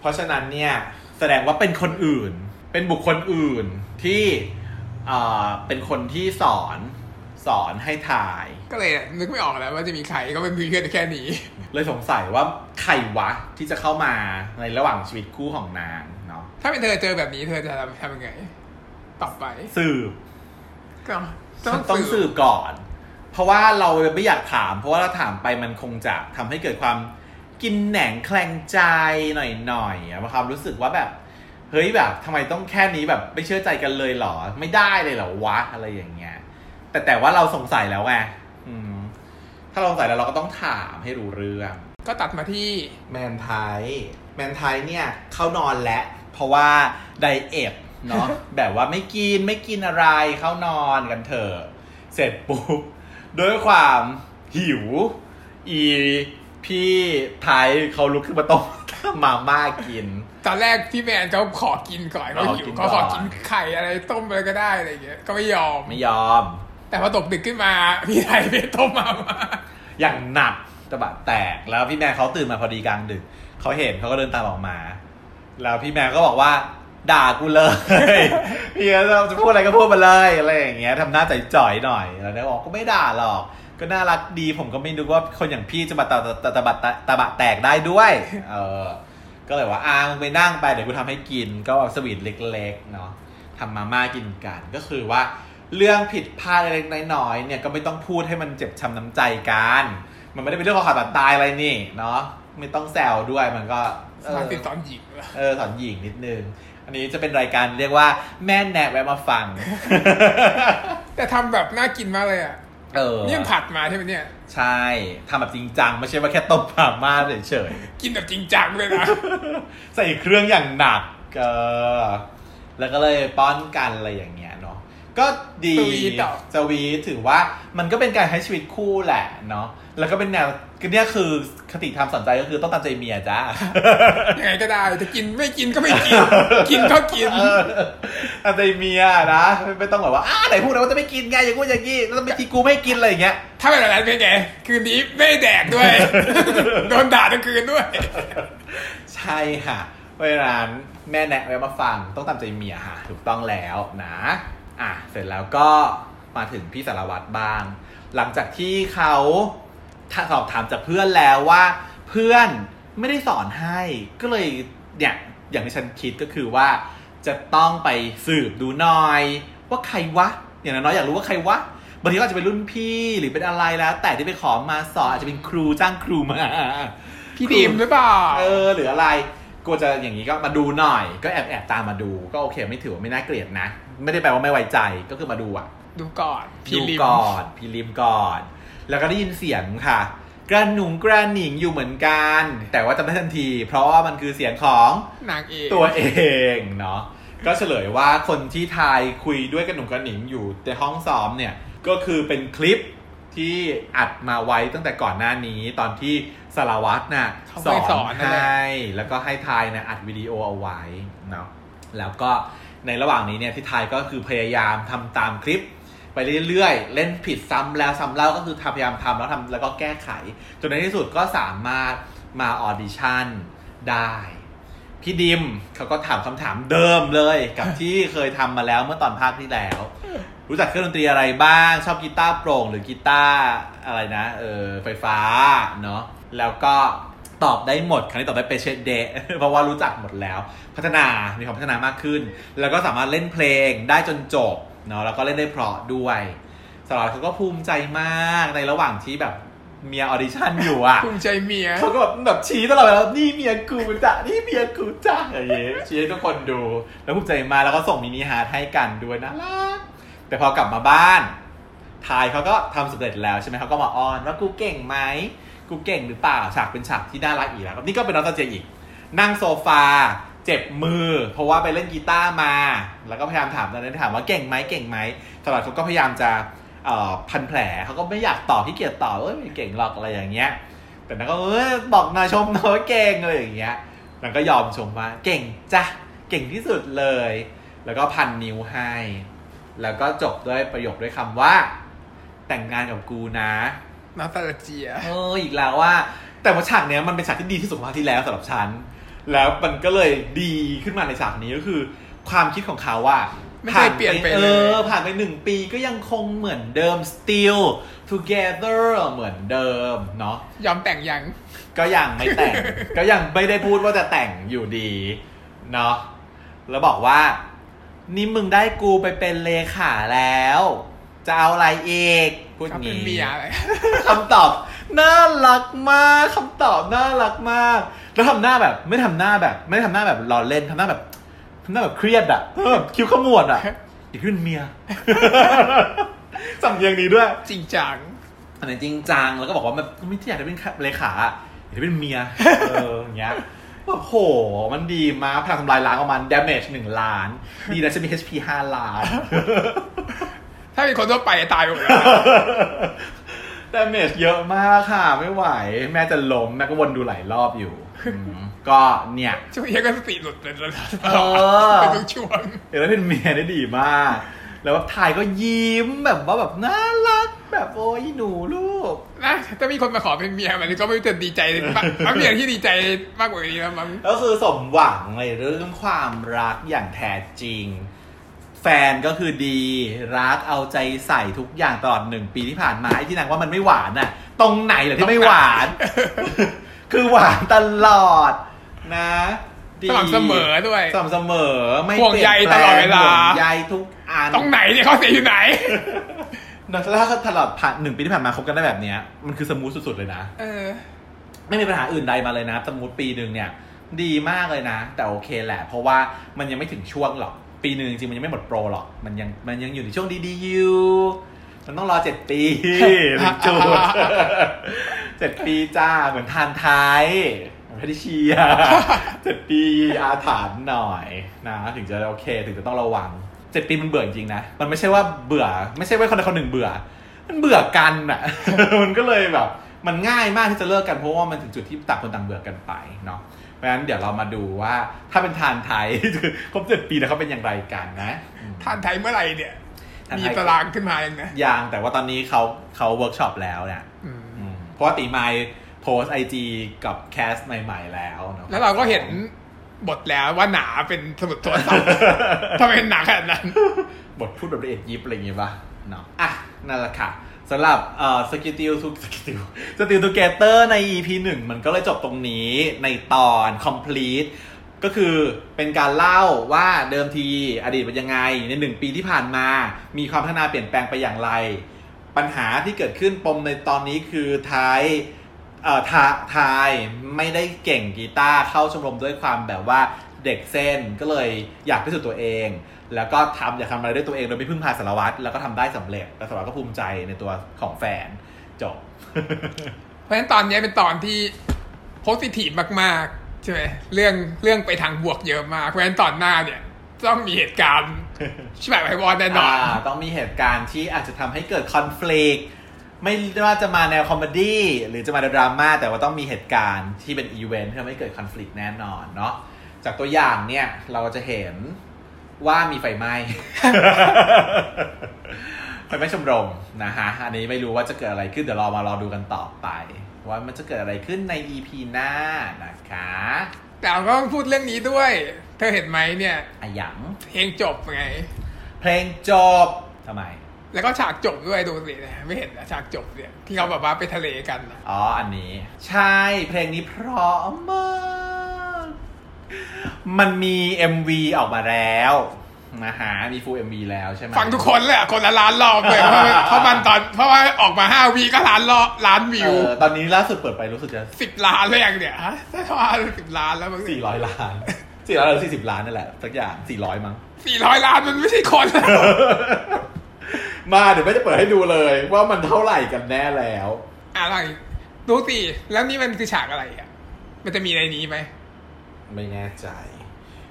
เพราะฉะนั้นเนี่ยแสดงว่าเป็นคนอื่น เป็นบุคคลอื่นที่อ่าเป็นคนที่สอนสอนให้ทาย ก็เลยนึกไม่ออกแล้วว่าจะมีใครก็เป็นเพื่อนแค่นี้ เลยสงสัยว่าใครวะที่จะเข้ามาในระหว่างชีวิตคู่ของนางเนาะถ้าเป็นเธอเจอแบบนี้เธอจะทำทำยังไงต่อไป สืบก็ต้องสืบก่อน เพราะว่าเราไม่อยากถาม เพราะว่าเราถามไปมันคงจะทำให้เกิดความกินแหนงแคลงใจหน่อยๆอะความรู้สึกว่าแบบเฮ้ยแบบทำไมต้องแค่นี้แบบไม่เชื่อใจกันเลยเหรอ ไม่ได้เลยเหรอวะอะไรอย่างเงี้ยแต่แต่ว่าเราสงสัยแล้วไงอืมถ้าเราสงสัยแล้วเราก็ต้องถามให้รู้เรื่อง ก็ตัดมาที่แมนไทยแมนไทยเนี่ยเข้านอนแล้ว เพราะว่าไดเอทเนาะแบบว่าไม่กินไม่กินอะไรเข้านอนกันเถอะเสร็จปุ๊บ ด้วยความหิว อีพี่ไทยเขาลุกขึ้นมาต้มมาม่ากิน ตอนแรกพี่แมนเขาขอกินก่อนเขาหิวขอกินก่อนเขาขอกินไข่อะไรต้มอะไรก็ได้อะไรอย่างเงี้ยก็ไม่ยอมไม่ยอม แต่พอตกดึกขึ้นมาพี่ไทยไปต้มมาม่าอย่างหนักตะบะแตกแล้วพี่แม่เขาตื่นมาพอดีกลางดึกเขาเห็นเขาก็เดินตามออกมา แล้วพี่แม่ก็บอกว่า ด่ากูเลยพี่ก็จะพูดอะไรก็พูดมาเลยอะไรอย่างเงี้ยทำหน้าจ่อยๆหน่อยแล้วเนี่ยบอกก็ไม่ด่าหรอก ก็น่ารักดีผมก็ไม่นึกว่าคนอย่างพี่จะมาตะตะตะตะบะตะตะบะแตกได้ด้วย เออ ก็เลยว่าอ่ามึงไปนั่งไปเดี๋ยวกูทำให้กิน ก็สวีทเล็กๆเนาะทำมาม่ากินกัน ก็คือว่าเรื่องผิดพลาดเล็กๆน้อยๆเนี่ยก็ไม่ต้องพูดให้มันเจ็บช้ำน้ำใจกัน มันไม่ได้เป็นเรื่องของขาดบาดตายอะไรนี่เนาะไม่ต้องแซวด้วยมันก็เอสอนอติดสอนหญิงเหรอเออสอนหญิงนิดนึง อันนี้จะเป็นรายการเรียกว่าแม่แนกแวะมาฟัง แต่ทำแบบน่ากินมากเลยอะเออนี่มันผัดมาใช่ไหมเนี่ย ใช่ทำแบบจริงจัง ไม่ใช่ว่าแค่ต้มผ่าม่าเฉยกินแบบจริงจังเลยนะ ๆ ใส่เครื่องอย่างหนักเออแล้วก็เลยป้อนกันอะไรอย่างเงี้ยเนาะก็ดีสวีทเหรอ สวีทถือว่ามันก็เป็นการใช้ชีวิตคู่แหละเนาะ แล้วก็เป็นแนวก็เนี่ยคือคติธรรมสอนใจก็คือต้องตามใจเมียจ้ายังไงก็ได้จะกินไม่กินก็ไม่กิน กินก็กินเอออะไรเมียนะไม่ไม่ต้องแบบว่าอ้าไหนพูดนะว่าจะไม่กินไงอย่างกูอย่างงี้แล้วไม่กินกูไม่กินอะไรอย่างเงี้ยถ้าเป็นแบบนั้นเป็นไงคืนนี้ไม่ได้แดกด้วยโดนด่าทั้งคืนด้วย ใช่ค่ะเพราะฉะนั้นแม่แนะไว้มาฟังต้องตามใจเมียค่ะ ถูกต้องแล้วนะ อะเสร็จแล้วก็มาถึงพี่สารวัตรบ้าง หลังจากที่เขาถ้า สอบถามจากเพื่อนแล้วว่าเพื่อนไม่ได้สอนให้ก็เลยเนี่ยอย่างที่ฉันคิดก็คือว่า จะต้องไปสืบดูหน่อย ว่าใครวะอย่างน้อยๆอยากรู้ว่าใครวะบางทีก็อาจจะเป็นรุ่นพี่หรือเป็นอะไรแล้ว แต่ที่ไปขอมาสอนอาจจะเป็นครูจ้างครูมาพี่ดิมหรือเปล่าเออหรืออะไรกลัวจะอย่างนี้ก็มาดูหน่อย ก็แอบแอบตามมาดูก็โอเค ไม่ถือว่าไม่น่าเกลียดนะ ไม่ได้แปลว่าไม่ไว้ใจก็คือมาดูอะ ดูก่อน พี่ดูลิมก่อน พี่ลิมก่อน แล้วก็ได้ยินเสียงค่ะ กระหนุงกระหนิงอยู่เหมือนกัน แต่ว่าจำได้ทันที เพราะว่ามันคือเสียงของนางเอกตัวเองเนาะก็เฉลยว่าคนที่ทายคุยด้วยกระหนุงกระหนิงอยู่ในห้องซ้อมเนี่ยก็คือเป็นคลิปที่อัดมาไว้ตั้งแต่ก่อนหน้านี้ตอนที่สารวัตรน่ะเขาไปสอนนั่นแหละให้แล้วก็ให้ทายนะอัดวิดีโอเอาไว้เนาะแล้วก็ในระหว่างนี้เนี่ยที่ทายก็คือพยายามทำตามคลิป ไปเรื่อยๆ เล่นผิดซ้ำแล้วซ้ำเล่าก็คือทำพยายามทำแล้วทำแล้วก็แก้ไข จนในที่สุดก็สามารถมาออดิชั่นได้ พี่ดิมเขาก็ถามคำถามเดิมเลย กับที่เคยทำมาแล้วเมื่อตอนภาคที่แล้ว รู้จักเครื่องดนตรีอะไรบ้าง ชอบกีตาร์โปร่งหรือกีตาร์อะไรนะเออไฟฟ้าเนาะแล้วก็ตอบได้หมดครั้งนี้ตอบได้เปเชเดะเพราะว่ารู้จักหมดแล้ว พัฒนามีความพัฒนามากขึ้น แล้วก็สามารถเล่นเพลงได้จนจบ เนาะแล้วก็เล่นได้เพราะด้วยสารวัตรเขาก็ภูมิใจมากในระหว่างที่แบบเมียออดิชั่นอยู่อะภูมิใจเมียเขาก็แบบแบบชี้ตลอดเวลานี่เมียกูจ้ะนี่เมียกูจ้ะอย่างเงี้ยชี้ให้ทุกคนดู แล้วภูมิใจมากแล้วก็ส่ง mini heart ให้กันด้วยนะรักแต่พอกลับมาบ้านไทน์เขาก็ทำสำเร็จแล้วใช่ไหมเขาก็มาอ้อนว่ากูเก่งไหมกูเก่งหรือเปล่าฉากเป็นฉากที่น่ารักอีกแล้วนี่ก็เป็น nostalgia อีก นั่งโซฟา เจ็บมือ เพราะว่าไปเล่นกีตาร์มา แล้วก็พยายามถามตอนนั้นถามว่าเก่งไหมเก่งไหมตลอดเขาก็พยายามจะเอ่อพันแผลเขาก็ไม่อยากตอบที่เกียจตอบเอ้ยไม่เก่งหรอกอะไรอย่างเงี้ย แต่นางก็เออบอกนายชมหน่อยว่าเก่งอะไรอย่างเงี้ยนางก็ยอมชมว่าเก่งจ้ะเก่งที่สุดเลย แล้วก็พันนิ้วให้ แล้วก็จบด้วยประโยคด้วยคำว่า แต่งงานกับกูนะนาตาเจียเอออีกแล้วว่า แต่ว่าฉากเนี้ยมันเป็นฉากที่ดีที่สุดของภาคที่แล้วสำหรับฉัน แล้วมันก็เลยดีขึ้นมาในฉากนี้ก็คือ ความคิดของเขาว่าไม่เคยเปลี่ยนไปเลยเออผ่านไปหนึ่งปีก็ยังคงเหมือนเดิม still together เหมือนเดิมเนาะยอมแต่งยัง ก็ยังไม่แต่ง ก็ยังไม่ได้พูดว่าจะแต่งอยู่ดีเนาะแล้วบอกว่า นี่มึงได้กูไปเป็นเลขาแล้ว จะเอาอะไรอีกพูดก็เป็นงี้เมียอะไรคำตอบ น่ารักมากคำตอบน่ารักมาก แล้วทำหน้าแบบ ไม่ทำหน้าแบบ ไม่ทำหน้าแบบล้อเล่นทำหน้าแบบทำหน้าแบบเครียดอะเออคิ้วขมวดอะอีกขึ้นเมียสำเนียงนี้ด้วย จริงจังอันนี้จริงจังแล้วก็บอกว่ามันไม่ที่อยากจะเป็นเลขาอะอยากจะเป็นเมียเอออย่างเงี้ยโอ้โห มันดีมากพลังทำลายล้างของมัน damage หนึ่งล้าน ดีนะจะมี HP ห้าล้าน ถ้าเป็นคนทั่วไปตายหมดแล้ว damage เยอะมากค่ะ ไม่ไหว แม่จะล้มแม่ก็วนดูหลายรอบอยู่อืมก็เนี่ยช่วงนี้ก็สติหลุดเลยตลอดเออเป็นทุกช่วงเออแล้วเป็นเมียได้ดีมาก แล้วไทยก็ยิ้มแบบว่าแบบน่ารัก แบบโอ้ยหนูลูก นะถ้ามีคนมาขอเป็นเมียมันก็ไม่รู้จะดีใจมากมันมีอะไรที่ดีใจมากกว่านี้แล้วมั้ง ก็คือสมหวังในเรื่องความรักอย่างแท้จริง แฟนก็คือดีรักเอาใจใส่ทุกอย่างตลอดหนึ่งปีที่ผ่านมาไอ้ที่นางว่ามันไม่หวานน่ะ ตรงไหนเหรอที่ไม่หวาน คือหวานตลอดนะดีสม่ำเสมอด้วยสม่ำเสมอ ไม่ห่วงใยปนแปตลอดเวลาห่วงใยทุกอันตรงไหนเนี่ยเขาเสียอยู่ไหนนะถ้าตลอดผ่านหนึ่งปีที่ผ่านมาคบกันได้แบบเนี้ยมันคือสมูทสุดๆเลยนะเออ ไม่มีปัญหาอื่นใดมาเลยนะ สมมติปีหนึ่งเนี่ย ดีมากเลยนะ แต่โอเคแหละ เพราะว่ามันยังไม่ถึงช่วงหรอก ปีหนึ่งจริงๆมันยังไม่หมดโปรหรอก มันยังมันยังอยู่ในช่วงดีๆอยู่มันต้องรอเจ็ดปีถึงจุดเจ็ดปีจ้าเหมือนทานไทยไม่ได้เชียร์เจ็ดปีอาถรรพ์หน่อยนะถึงจะโอเค ถึงจะต้องระวังเจ็ดปีมันเบื่อจริงๆนะ มันไม่ใช่ว่าเบื่อ ไม่ใช่ว่าคนใดคนหนึ่งเบื่อ มันเบื่อกันอะ มันก็เลยแบบ มันง่ายมากที่จะเลิกกันเพราะว่ามันถึงจุดที่ต่างคนต่างเบื่อกันไปเนาะเพ ราะฉะนั้นเดี๋ยวเรามาดูว่าถ้าเป็นธารไทป์ครบเจ็ดปีแล้วเขาเป็นอย่างไรกันนะอืมธารไทป์เมื่อไหร่เนี่ยธารไทยมีตารางขึ้นมายังนะยังแต่ว่าตอนนี้เขาเขาเวิร์กช็อปแล้วเนี่ยอืมอืมเพราะว่าพี่เมมโพสต์ IG กับ cast ใหม่ ๆ แล้วนะแล้วเราก็เห็นบทแล้วว่าหนาเป็นสมุดโทรศัพท์ทำไมเป็นหนาขนาดนั้น บทพูดแบบละเอียดยิบอะไรอย่างงี้ป่ะเนาะอะนั่นแหละค่ะ สำหรับเอ่อสกิลติวทุกสกิลติวสกิลตูเกเตอร์ใน EP หนึ่งมันก็เลยจบตรงนี้ในตอน complete ก็คือเป็นการเล่าว่าเดิมทีอดีตเป็นยังไง ในหนึ่งปีที่ผ่านมา มีความพัฒนาเปลี่ยนแปลงไปอย่างไร ปัญหาที่เกิดขึ้นปมในตอนนี้คือไทยเอ่อทาทายไม่ได้เก่งกีตาร์เข้าชมรมด้วยความแบบว่าเด็กเส้นก็เลยอยากพิสูจน์ตัวเอง แล้วก็ทำอยากทำอะไรด้วยตัวเองโดยไม่พึ่งพาสารวัตรแล้วก็ทำได้สำเร็จแล้วสารวัตรก็ภูมิใจในตัวของแฟนจบ เพราะฉะนั้นตอนนี้เป็นตอนที่ positive มากๆใช่ไหมเรื่องเรื่องไปทางบวกเยอะมากเพราะฉะนั้นตอนหน้าเนี่ยต้องมีเหตุการณ์ชิบหายไปวอนแน่นอนอ่าต้องมีเหตุการณ์ที่อาจจะทำให้เกิดคอน FLICT ไม่ว่าจะมาแนว comedy หรือจะมาแนวดราม่าแต่ว่าต้องมีเหตุการณ์ที่เป็นอีเวนต์ที่ทำให้เกิดคอน FLICT แน่นอนเนาะจากตัวอย่างเนี่ยเราจะเห็น ว่ามีไฟไหม้ไฟไหม้ชมรมนะฮะ อันนี้ไม่รู้ว่าจะเกิดอะไรขึ้น เดี๋ยวรอมารอดูกันต่อไป ว่ามันจะเกิดอะไรขึ้นใน EP หน้านะคะแต่เราก็ต้องพูดเรื่องนี้ด้วย เธอเห็นไหมเนี่ยอะหยังเพลงจบไง เพลงจบทำไม แล้วก็ฉากจบด้วยดูสิเนี่ยไม่เห็นเหรอฉากจบเนี่ยที่เขาแบบว่าไปทะเลกันน่ะอ๋ออันนี้ ใช่เพลงนี้เพราะมาก มันมี MV ออกมาแล้วนะฮะมีฟูล MV แล้วใช่ไหมฟังทุกคนเลยอะคนละล้านรอบเลยเพราะว่าเพราะมันตอนเพราะว่าออกมาห้าวีก็ล้านรอบล้านวิเอวอตอนนี้ล่าสุดเปิดไปรู้สึกจะสิบล้านเลยอย่างเนี่ยฮะถ้าว่าสิบล้านแล้วมั้ง400ล้าน400หรือ40ล้านนั่นแหละสักอย่าง400มั้งสี่ร้อยล้านมันไม่ใช่คนมาเดี๋ยวไม่จะเปิดให้ดูเลย ว่ามันเท่าไหร่กันแน่แล้ว อะไรดูสิแล้วนี่มันคือฉากอะไรอะมันจะมีในนี้ไหมไม่แน่ใจ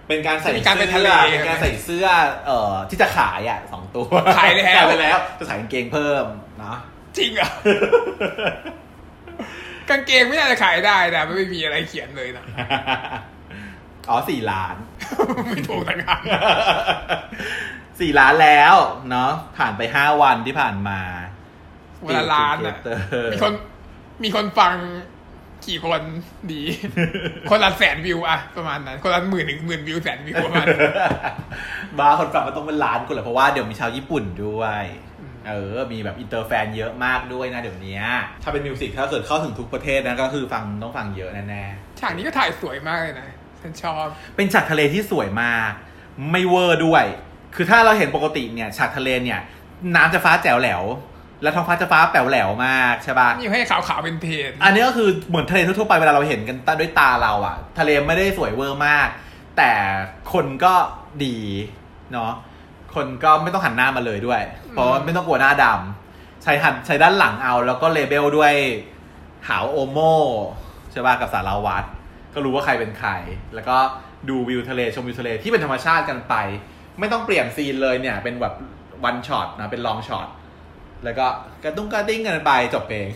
เป็นการใส่มีการไปเสื้ทะเลอเป็นการใส่เสื้อเอ่อที่จะขายอะสองตัวขายแล้วขายไปแล้ว จะใส่กางเกงเพิ่มเนาะจริงเหรอกางเกงไม่น่าจะขายได้นะไม่มีอะไรเขียนเลยนะอ๋อสี่ล้าน ไม่ถูกทางนั้นสี่ล้านแล้วเนาะผ่านไปห้าวันที่ผ่านมาวันละล้านอะ Together มีคนมีคนฟัง กี่คนดี คนละแสนวิวอะประมาณนั้น คนละหมื่นถึงหมื่นวิวแสนวิวประมาณนั้นบ้าคนฟังมันต้องเป็นล้านคนเลยเพราะว่าเดี๋ยวมีชาวญี่ปุ่นด้วยเออ มีแบบ inter fan เยอะมากด้วยนะเดี๋ยวนี้ ถ้าเป็น music ถ้าเกิดเข้าถึงทุกประเทศนะก็คือฟังต้องฟังเยอะแน่ฉากนี้ก็ถ่ายสวยมากเลยนะฉันชอบๆเป็นฉากทะเลที่สวยมาก ไม่เวอร์ด้วย คือถ้าเราเห็นปกติเนี่ย ฉากทะเลเนี่ย น้ำจะฟ้าแจ๋วแหลว และท้องฟ้าจะฟ้าแป๋วแหลวมากใช่ปะนี่ให้ขาวๆเป็นเทนอันนี้ก็คือเหมือนทะเลทั่วๆไปเวลาเราเห็นกันด้วยตาเราอะทะเลไม่ได้สวยเวอร์มาก แต่คนก็ดีเนาะคนก็ไม่ต้องหันหน้ามาเลยด้วย เพราะว่าไม่ต้องกลัวหน้าดำใช้หันใช้ด้านหลังเอา แล้วก็ label ด้วยขาวโอโม่ใช่ป่ะกับสารวัตรก็รู้ว่าใครเป็นใคร แล้วก็ดูวิวทะเลชมวิวทะเลที่เป็นธรรมชาติกันไป ไม่ต้องเปลี่ยน scene เลยเนี่ย เป็นแบบ one shot นะเป็น long shot แล้วก็กระตุ้งกระดิ้งกันไปจบเพลง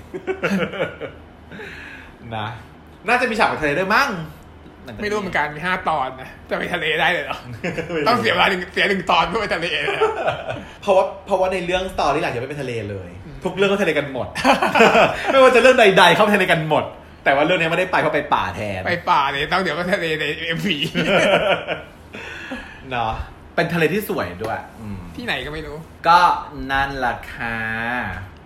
นะน่าจะมีฉากไปทะเลด้วยมั้งไม่รู้เหมือนกันมีห้าตอนนะจะไปทะเลได้เลยเหรอต้องเสียเวลาหนึ่งเสียหนึ่งตอนเพื่อไปทะเลเลยเหรอเพราะว่าเพราะว่าในเรื่อง story หลักจะไม่เป็นทะเลเลย ทุกเรื่องก็ทะเลกันหมด ไม่ว่าจะเรื่องใด ๆ เข้าทะเลกันหมด แต่ว่าเรื่องนี้ไม่ได้ไปเพราะไปป่าแทนไปป่าเลยต้องเดี๋ยวไปทะเลใน MV เนาะ เป็นทะเลที่สวยด้วยอืมที่ไหนก็ไม่รู้ ก็นั่นละค่ะ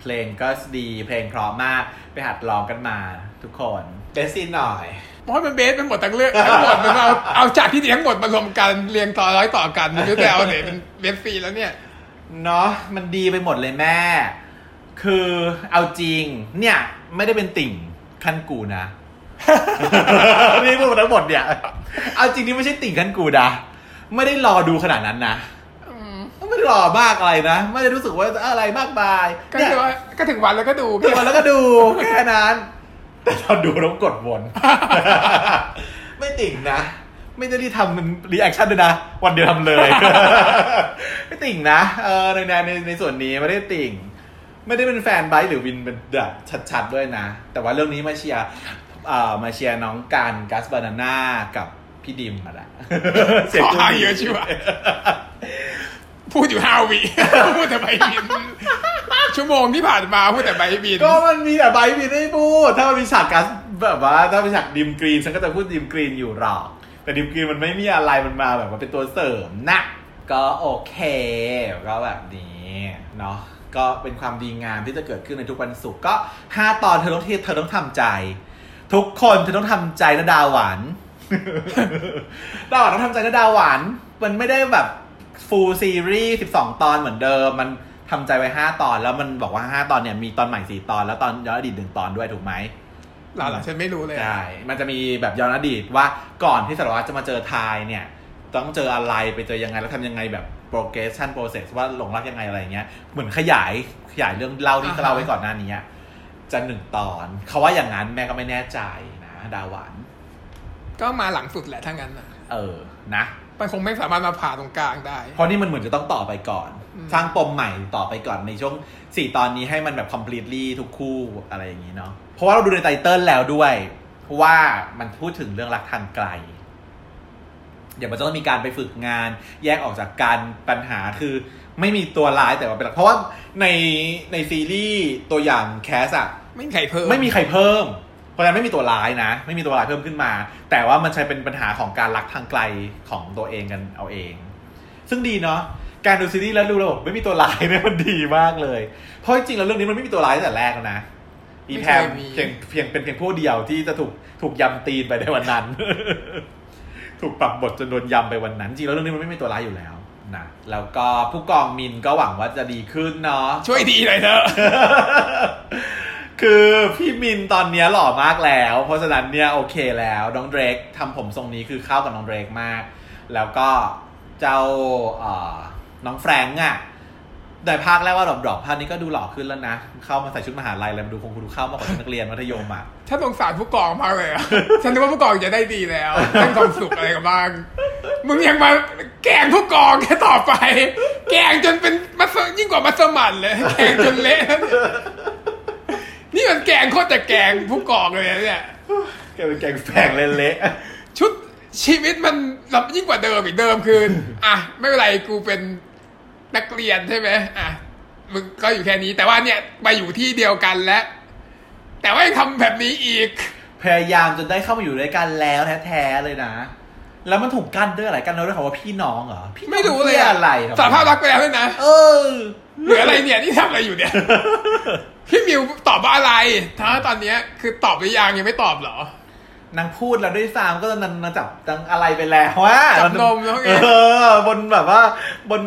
เพลงก็ดีเพลงเพราะมากไปหัดร้องกันมาทุกคน best scene หน่อย เพราะมัน best มันหมดทั้งเรื่องทั้งหมดมันเอาเอาจากที่ดีทั้งหมดมารวมกันเรียงต่อร้อยต่อกันไม่รู้จะเอาไหนเป็น best three แล้วเนี่ยเนาะมันดีไปหมดเลยแม่ คือเอาจริง เนี่ย ไม่ได้เป็นติ่งขั้นกูนะนี่พูดมาทั้งหมดเนี่ย เอาจริงนี่ไม่ใช่ติ่งขั้นกูนะ ไม่ได้รอดูขนาดนั้นนะไม่ได้รอมากอะไรนะ ไม่ได้รู้สึกว่าอะไรมากมายก็เนี่ยคือว่าก็ถึงวันแล้วก็ดูดูมาแล้วก็ดูแค่นั้น แต่ตอนดูต้องกดวนไม่ติ่งนะ ไม่ได้ที่ทำมันรีแอคชั่นด้วยนะ วันเดียวทำเลย ไม่ติ่งนะเออในในในในส่วนนี้ไม่ได้ติ่ง ไม่ได้เป็นแฟนไบค์หรือวินเป็นแบบชัดๆด้วยนะ แต่ว่าเรื่องนี้มาเชียร์อ่ามาเชียร์น้องการกัสบานาน่ากับ พี่ดิมมาละเสียงขอหาเยอะชิวะพูดอยู่ห้าวิพูดแต่ใบบิน ชั่วโมงที่ผ่านมาพูดแต่ใบบิน ก็มันมีแต่ไบค์วินให้พูด ถ้ามันมีฉากกัสแบบว่า ถ้าเป็นฉากดิมกรีนฉันก็จะพูดดิมกรีนอยู่หรอกแต่ดิมกรีนมันไม่มีอะไรมันมาแบบว่าเป็นตัวเสริมนะก็โอเค ก็แบบนี้เนาะก็เป็นความดีงามที่จะเกิดขึ้นในทุกวันศุกร์ก็ห้าตอนเธอต้องเธอต้องทำใจ ทุกคนเธอต้องทำใจนะดาวหวาน ดาวหวานต้องทำใจนะดาวหวาน มันไม่ได้แบบ full series สิบสองตอนเหมือนเดิม มันทำใจไว้ห้าตอน แล้วมันบอกว่าห้าตอนเนี่ยมีตอนใหม่สี่ตอน แล้วตอนย้อนอดีตหนึ่งตอนด้วยถูกไหมหลังๆฉันไม่รู้เลย ใช่ มันจะมีแบบย้อนอดีตว่าก่อนที่สารวัตรจะมาเจอทายเนี่ย ต้องเจออะไรไปเจอยังไงแล้วทำยังไงแบบ progression process ว่าหลงรักยังไงอะไรเงี้ย เหมือนขยายขยายเรื่องเล่าที่เขาเล่าไว้ก่อนหน้านี้จะหนึ่งตอน เขาว่าอย่างนั้นแม่ก็ไม่แน่ใจนะ ดาวหวาน ก็มาหลังสุดแหละถ้างั้นนะเออนะมันคงไม่สามารถมาผ่าตรงกลางได้ เพราะนี่มันเหมือนจะต้องต่อไปก่อนอืมสร้างปมใหม่ต่อไปก่อนในช่วงสี่ตอนนี้ให้มันแบบ completely ทุกคู่อะไรอย่างนี้เนาะเพราะว่าเราดูในไตเติลแล้วด้วยเพราะว่ามันพูดถึงเรื่องรักทางไกลเดี๋ยวมันจะต้องมีการไปฝึกงาน แยกออกจากการปัญหาคือไม่มีตัวร้ายแต่ว่าเป็นหลักเพราะว่าในในซีรีส์ตัวอย่างแคสอะไม่มีใครเพิ่ม ไม่มีใครเพิ่มเพ ราะฉะนั้นไม่มีตัวร้ายนะ ไม่มีตัวร้ายเพิ่มขึ้นมา แต่ว่ามันใช้เป็นปัญหาของการรักทางไกลของตัวเองกันเอาเอง ซึ่งดีเนาะการดูซีรีส์แล้วดูระบบไม่มีตัวร้ายเนี่ยมันดีมากเลย เพราะจริงๆแล้วเรื่องนี้มันไม่มีตัวร้ายตั้งแต่แรกแล้วนะอีแพมเพียงเพียงเป็นเพียงผู้เดียวที่จะถูกถูกยำตีนไปในวันนั้น ถูกปรับบทจนโดนยำไปวันนั้น จริงๆแล้วเรื่องนี้มันไม่มีตัวร้ายอยู่แล้วนะแล้วก็ผู้กองมินก็หวังว่าจะดีขึ้นเนาะช่วยดีหน่อยเถอะ คือพี่มินตอนเนี้ยหล่อมากแล้ว เพราะฉะนั้นเนี่ยโอเคแล้วน้องเดรกทำผมทรงนี้คือเข้ากับน้องเดรกมาก แล้วก็เจ้าน้องแฟรงก์อะในภาคแรกว่าดอกดอกภาคนี้ก็ดูหล่อขึ้นแล้วนะ เข้ามาใส่ชุดมหาลัยแล้วดูคงดูเข้ามากกว่าชุดนักเรียนมัธยมอะถ้าสงสารผู้กองมากเลยอะฉันนึกว่าผู้กองจะได้ดีแล้วได้ความสุขอะไรกันบ้าง มึงยังมาแกงผู้กองแค่ต่อไป แกงจนเป็นมัสยิ่งกว่ามัสมั่นเลย แกงจนเละ นี่ยนี่มันแกล้งโคตรจะแกล้งผู้กองเลยนะเนี่ยแกเป็นแกงแฝงเละชุดชีวิตมันรับยิ่งกว่าเดิมอีกเดิมคืออะไม่เป็นไรกูเป็นนักเรียนใช่ไหมอะมึงก็อยู่แค่นี้ แต่ว่าเนี่ยมาอยู่ที่เดียวกันแล้วแต่ว่ายังทำแบบนี้อีกๆพยายามจนได้เข้ามาอยู่ด้วยกันแล้วแท้ๆเลยนะ แล้วมันถูกกั้นด้วยอะไรกั้นด้วยคำว่าพี่น้องเหรอพี่น้องไม่รู้เลยพื่ออะอะไรสารภาพรักไปแล้วด้วยนะเออเหลืออะไรเนี่ยนี่ทำอะไรอยู่เนี่ย พี่มิวตอบว่าอะไรถ้าตอนเนี้ยคือตอบหรือยังยังไม่ตอบเหรอ นางพูดแล้วด้วยซ้ำก็นางนางจับนางอะไรไปแล้วว่าจับนมแล้วไงเออบนแบบว่า บน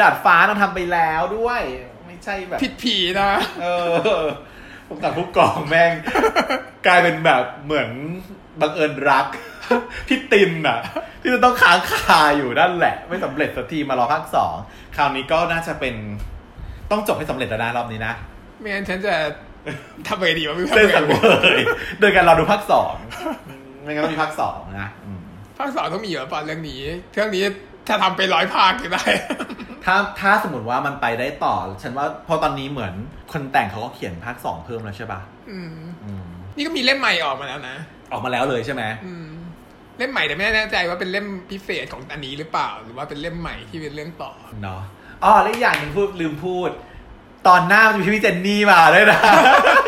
ดาดฟ้านางทำไปแล้วด้วย ไม่ใช่แบบผิดผีนะ เออผมตัดผู้กองแม่ง กลายเป็นแบบเหมือนบังเอิญรักพี่ตินอะ ที่จะต้องค้างคาอยู่นั่นแหละ ไม่สำเร็จสักทีมารอภาคสองคราวนี้ก็น่าจะเป็นต้องจบให้สำเร็จแล้วนะรอบนี้นะ ไม่งั้นฉันจะทำไงดีวะไม่รู้เส้นทำสังไงเวยโดยการรอดูภาคสองไม่งั้นต้องมีภาคสองนะอืมภาคสองต้องมีเหรอป่ะเรื่องนี้เรื่องนี้ถ้าทำไปร้อยภาคก็ได้ ถ้าถ้าสมมติว่ามันไปได้ต่อ ฉันว่าเพราะตอนนี้เหมือนคนแต่งเขาก็เขียนภาคสองเพิ่มแล้วใช่ปะอืมอืมนี่ก็มีเล่มใหม่ออกมาแล้วนะ ออกมาแล้วเลยใช่ไหมอืมเล่มใหม่แต่ไม่แน่ใจว่าเป็นเล่มพิเศษของอันนี้หรือเปล่า หรือว่าเป็นเล่มใหม่ที่เป็นเรื่องต่อ เนาะอ๋อแล้วอีกอย่างหนึ่งพูดลืมพูด ตอนหน้ามันจะมีพี่เจนนี่มาด้วยนะ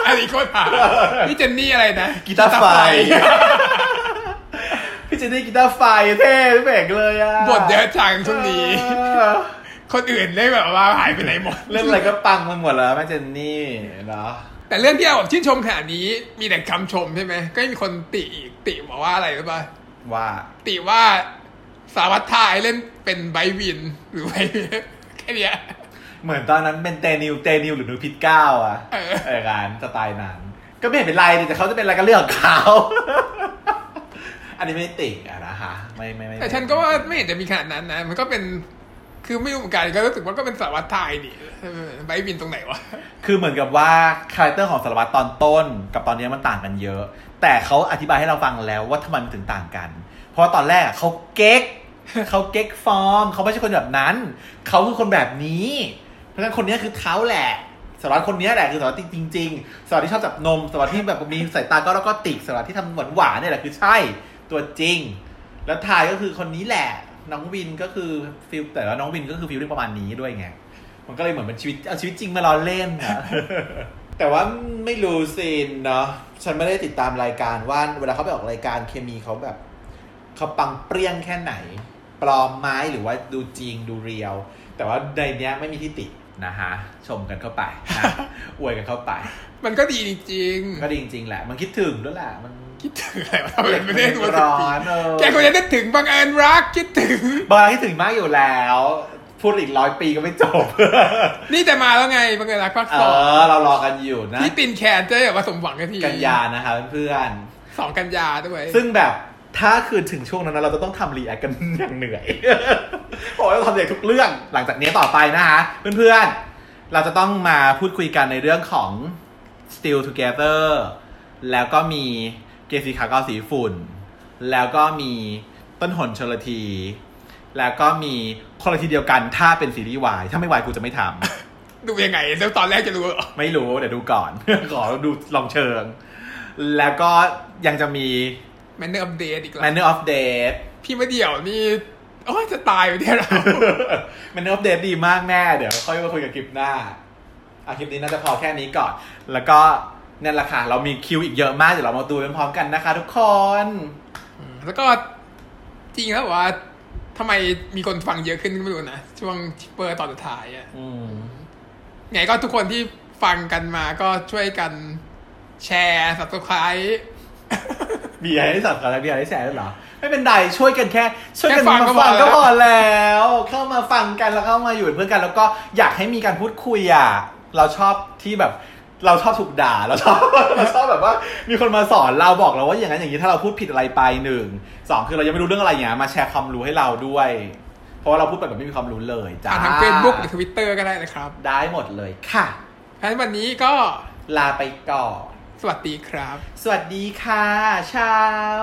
อันนี้โคตรถามพี่เจนนี่อะไรนะกีตาร์ไฟ พี่เจนนี่กีตาร์ไฟเท่เบกเลยอะบทเยอะจังช่วงนี้เออคนอื่นได้แบบว่าหายไปไหนหมด เรื่องอะไรก็ปังมาหมดแล้วแม่เจนนี่เนาะแต่เรื่องที่เราแบบชื่นชมขนาดนี้มีแต่คำชมใช่ไหมก็มีคนติอีกติบอกว่าอะไรรู้ป่ะว่า ติว่าสารวัตรทายเล่นเป็นไบร์ทวินหรือไบร์ทวินแค่เนี้ย เหมือนตอนนั้นเป็นเตนิวเตนิวหรือนูพิทเก้าอะเออเออการสไตล์นั้น ก็ไม่เห็นเป็นไรนี่แต่เขาจะเป็นอะไรก็เรื่องของเขาอันนี้ไม่ได้ติ่งอะนะคะไม่ไม่ไม่แต่ฉันก็ว่าไม่เห็นจะมีขนาดนั้นนะ มันก็เป็นคือไม่รู้เหมือนกันก็รู้สึกว่าก็เป็นสารวัตรทายนี่เออไบร์ทวินตรงไหนวะคือเหมือนกับว่า character ของสารวัตรตอนต้น กับตอนนี้มันต่างกันเยอะ แต่เขาอธิบายให้เราฟังแล้วว่าทำไมมันถึงต่างกัน เพราะว่าตอนแรกอะเขาเก๊กเขาเก๊กฟอร์มเขาไม่ใช่คนแบบนั้น เขาคือคนแบบนี้ เพราะฉะนั้นคนนี้คือเขาแหละสารวัตรคนนี้แหละคือสารวัตรจริงๆสารวัตรที่ชอบจับนมสารวัตรที่แบบมีสายตาก็แล้วก็ติกสารวัตรที่ทำหวานหวานๆเนี่ยแหละคือใช่ตัวจริง แล้วไทน์ก็คือคนนี้แหละ น้องวินก็คือ feel แต่ว่าน้องวินก็คือ feeling ประมาณนี้ด้วยไงมันก็เลยเหมือนเป็นชีวิตเอาชีวิตจริงมาล้อเล่นอะแต่ว่าไม่รู้สินเนาะฉันไม่ได้ติดตามรายการว่าเวลาเขาไปออกรายการเคมีเขาแบบเขาปังเปรี้ยงแค่ไหน ปลอมไหมหรือว่าดูจริงดู real แต่ว่าในเนี้ยไม่มีที่ติ นะฮะชมกันเข้าไปนะอวยกันเข้าไป มันก็ดีจริงก็ดีจริงๆแหละ มันคิดถึงด้วยแหละมันๆคิดถึงอะไรวะทำไมไม่ได้ตัวสักร้อทีนเออแกควรจะนึกถึงบังเอิญรักคิดถึงบางคิดถึงมากอยู่แล้ว พูดอีกร้อยปีก็ไม่จบ นี่แต่มาแล้วไงบังเอิญรักภาคเอสองอเรารอกันอยู่นะที่ตินแคนจะได้แบบว่าสมหวังกันทีกันยานะคะเพื่อนสองกันยาด้วยๆซึ่งแบบ ถ้าคืนถึงช่วงนั้นนะเราจะต้องทำรีแอคกันอย่างเหนื่อยโอ้ยเราทำอย่างทุกเรื่องหลังจากนี้ต่อไปนะคะเพื่อนๆ เราจะต้องมาพูดคุยกันในเรื่องของ Still Together แล้วก็มีเกสีขาวกาวสีฝุ่น แล้วก็มีต้นหนชลที แล้วก็มีคนละทีเดียวกันถ้าเป็นซีรีส์วายถ้าไม่วายกูจะไม่ทำดูยังไงแล้วตอนแรกจะรู้เหรอไม่รู้เดี๋ยวดูก่อนขอดูลองเชิง แล้วก็ยังจะมี แมนเนอร์อัปเดตอีกแล้ว Manner of Date พี่มาเดี่ยวนี่โอ้ยจะตายไปเนี่ยเรา Manner of Date ดีมากแม่เดี๋ยวค่อยมาคุยกับคลิปหน้าอาคลิปนี้น่าจะพอแค่นี้ก่อน แล้วก็นั่นแหละค่ะ เรามีคิวอีกเยอะมาก เดี๋ยวเรามาดูพร้อมๆกันนะคะ ทุกคน แล้วก็จริงแล้วว่าทำไมมีคนฟังเยอะขึ้นก็ไม่รู้นะ ช่วง Shipper ตอนสุดท้ายอะอืมไงก็ทุกคนที่ฟังกันมาก็ช่วยกันแชร์ subscribe มีอะไรให้สับกันแล้วมีอะไรให้แชร์ด้วยเหรอ ไม่เป็นไรช่วยกันแค่ ช่วยกันแค่ฟังมาก็ฟังพอแล้วก็พอแล้ว เข้ามาฟังกันแล้วเข้ามาอยู่เป็นเพื่อนกัน แล้วก็อยากให้มีการพูดคุยอะเราชอบที่แบบ เราชอบถูกด่าเราชอบ เราชอบแบบว่า มีคนมาสอนเราบอกเราว่าอย่างนั้นอย่างนี้ถ้าเราพูดผิดอะไรไปหนึ่งสองคือเรายังไม่รู้เรื่องอะไรอย่างเงี้ยมาแชร์ความรู้ให้เราด้วย เพราะว่าเราพูดไปแบบไม่มีความรู้เลยจ้าผ่านทาง Facebook หรือทวิตเตอร์ก็ได้นะครับได้หมดเลยค่ะเพราะฉะนั้นวันนี้ก็ลาไปก่อน สวัสดีครับ สวัสดีค่ะชาว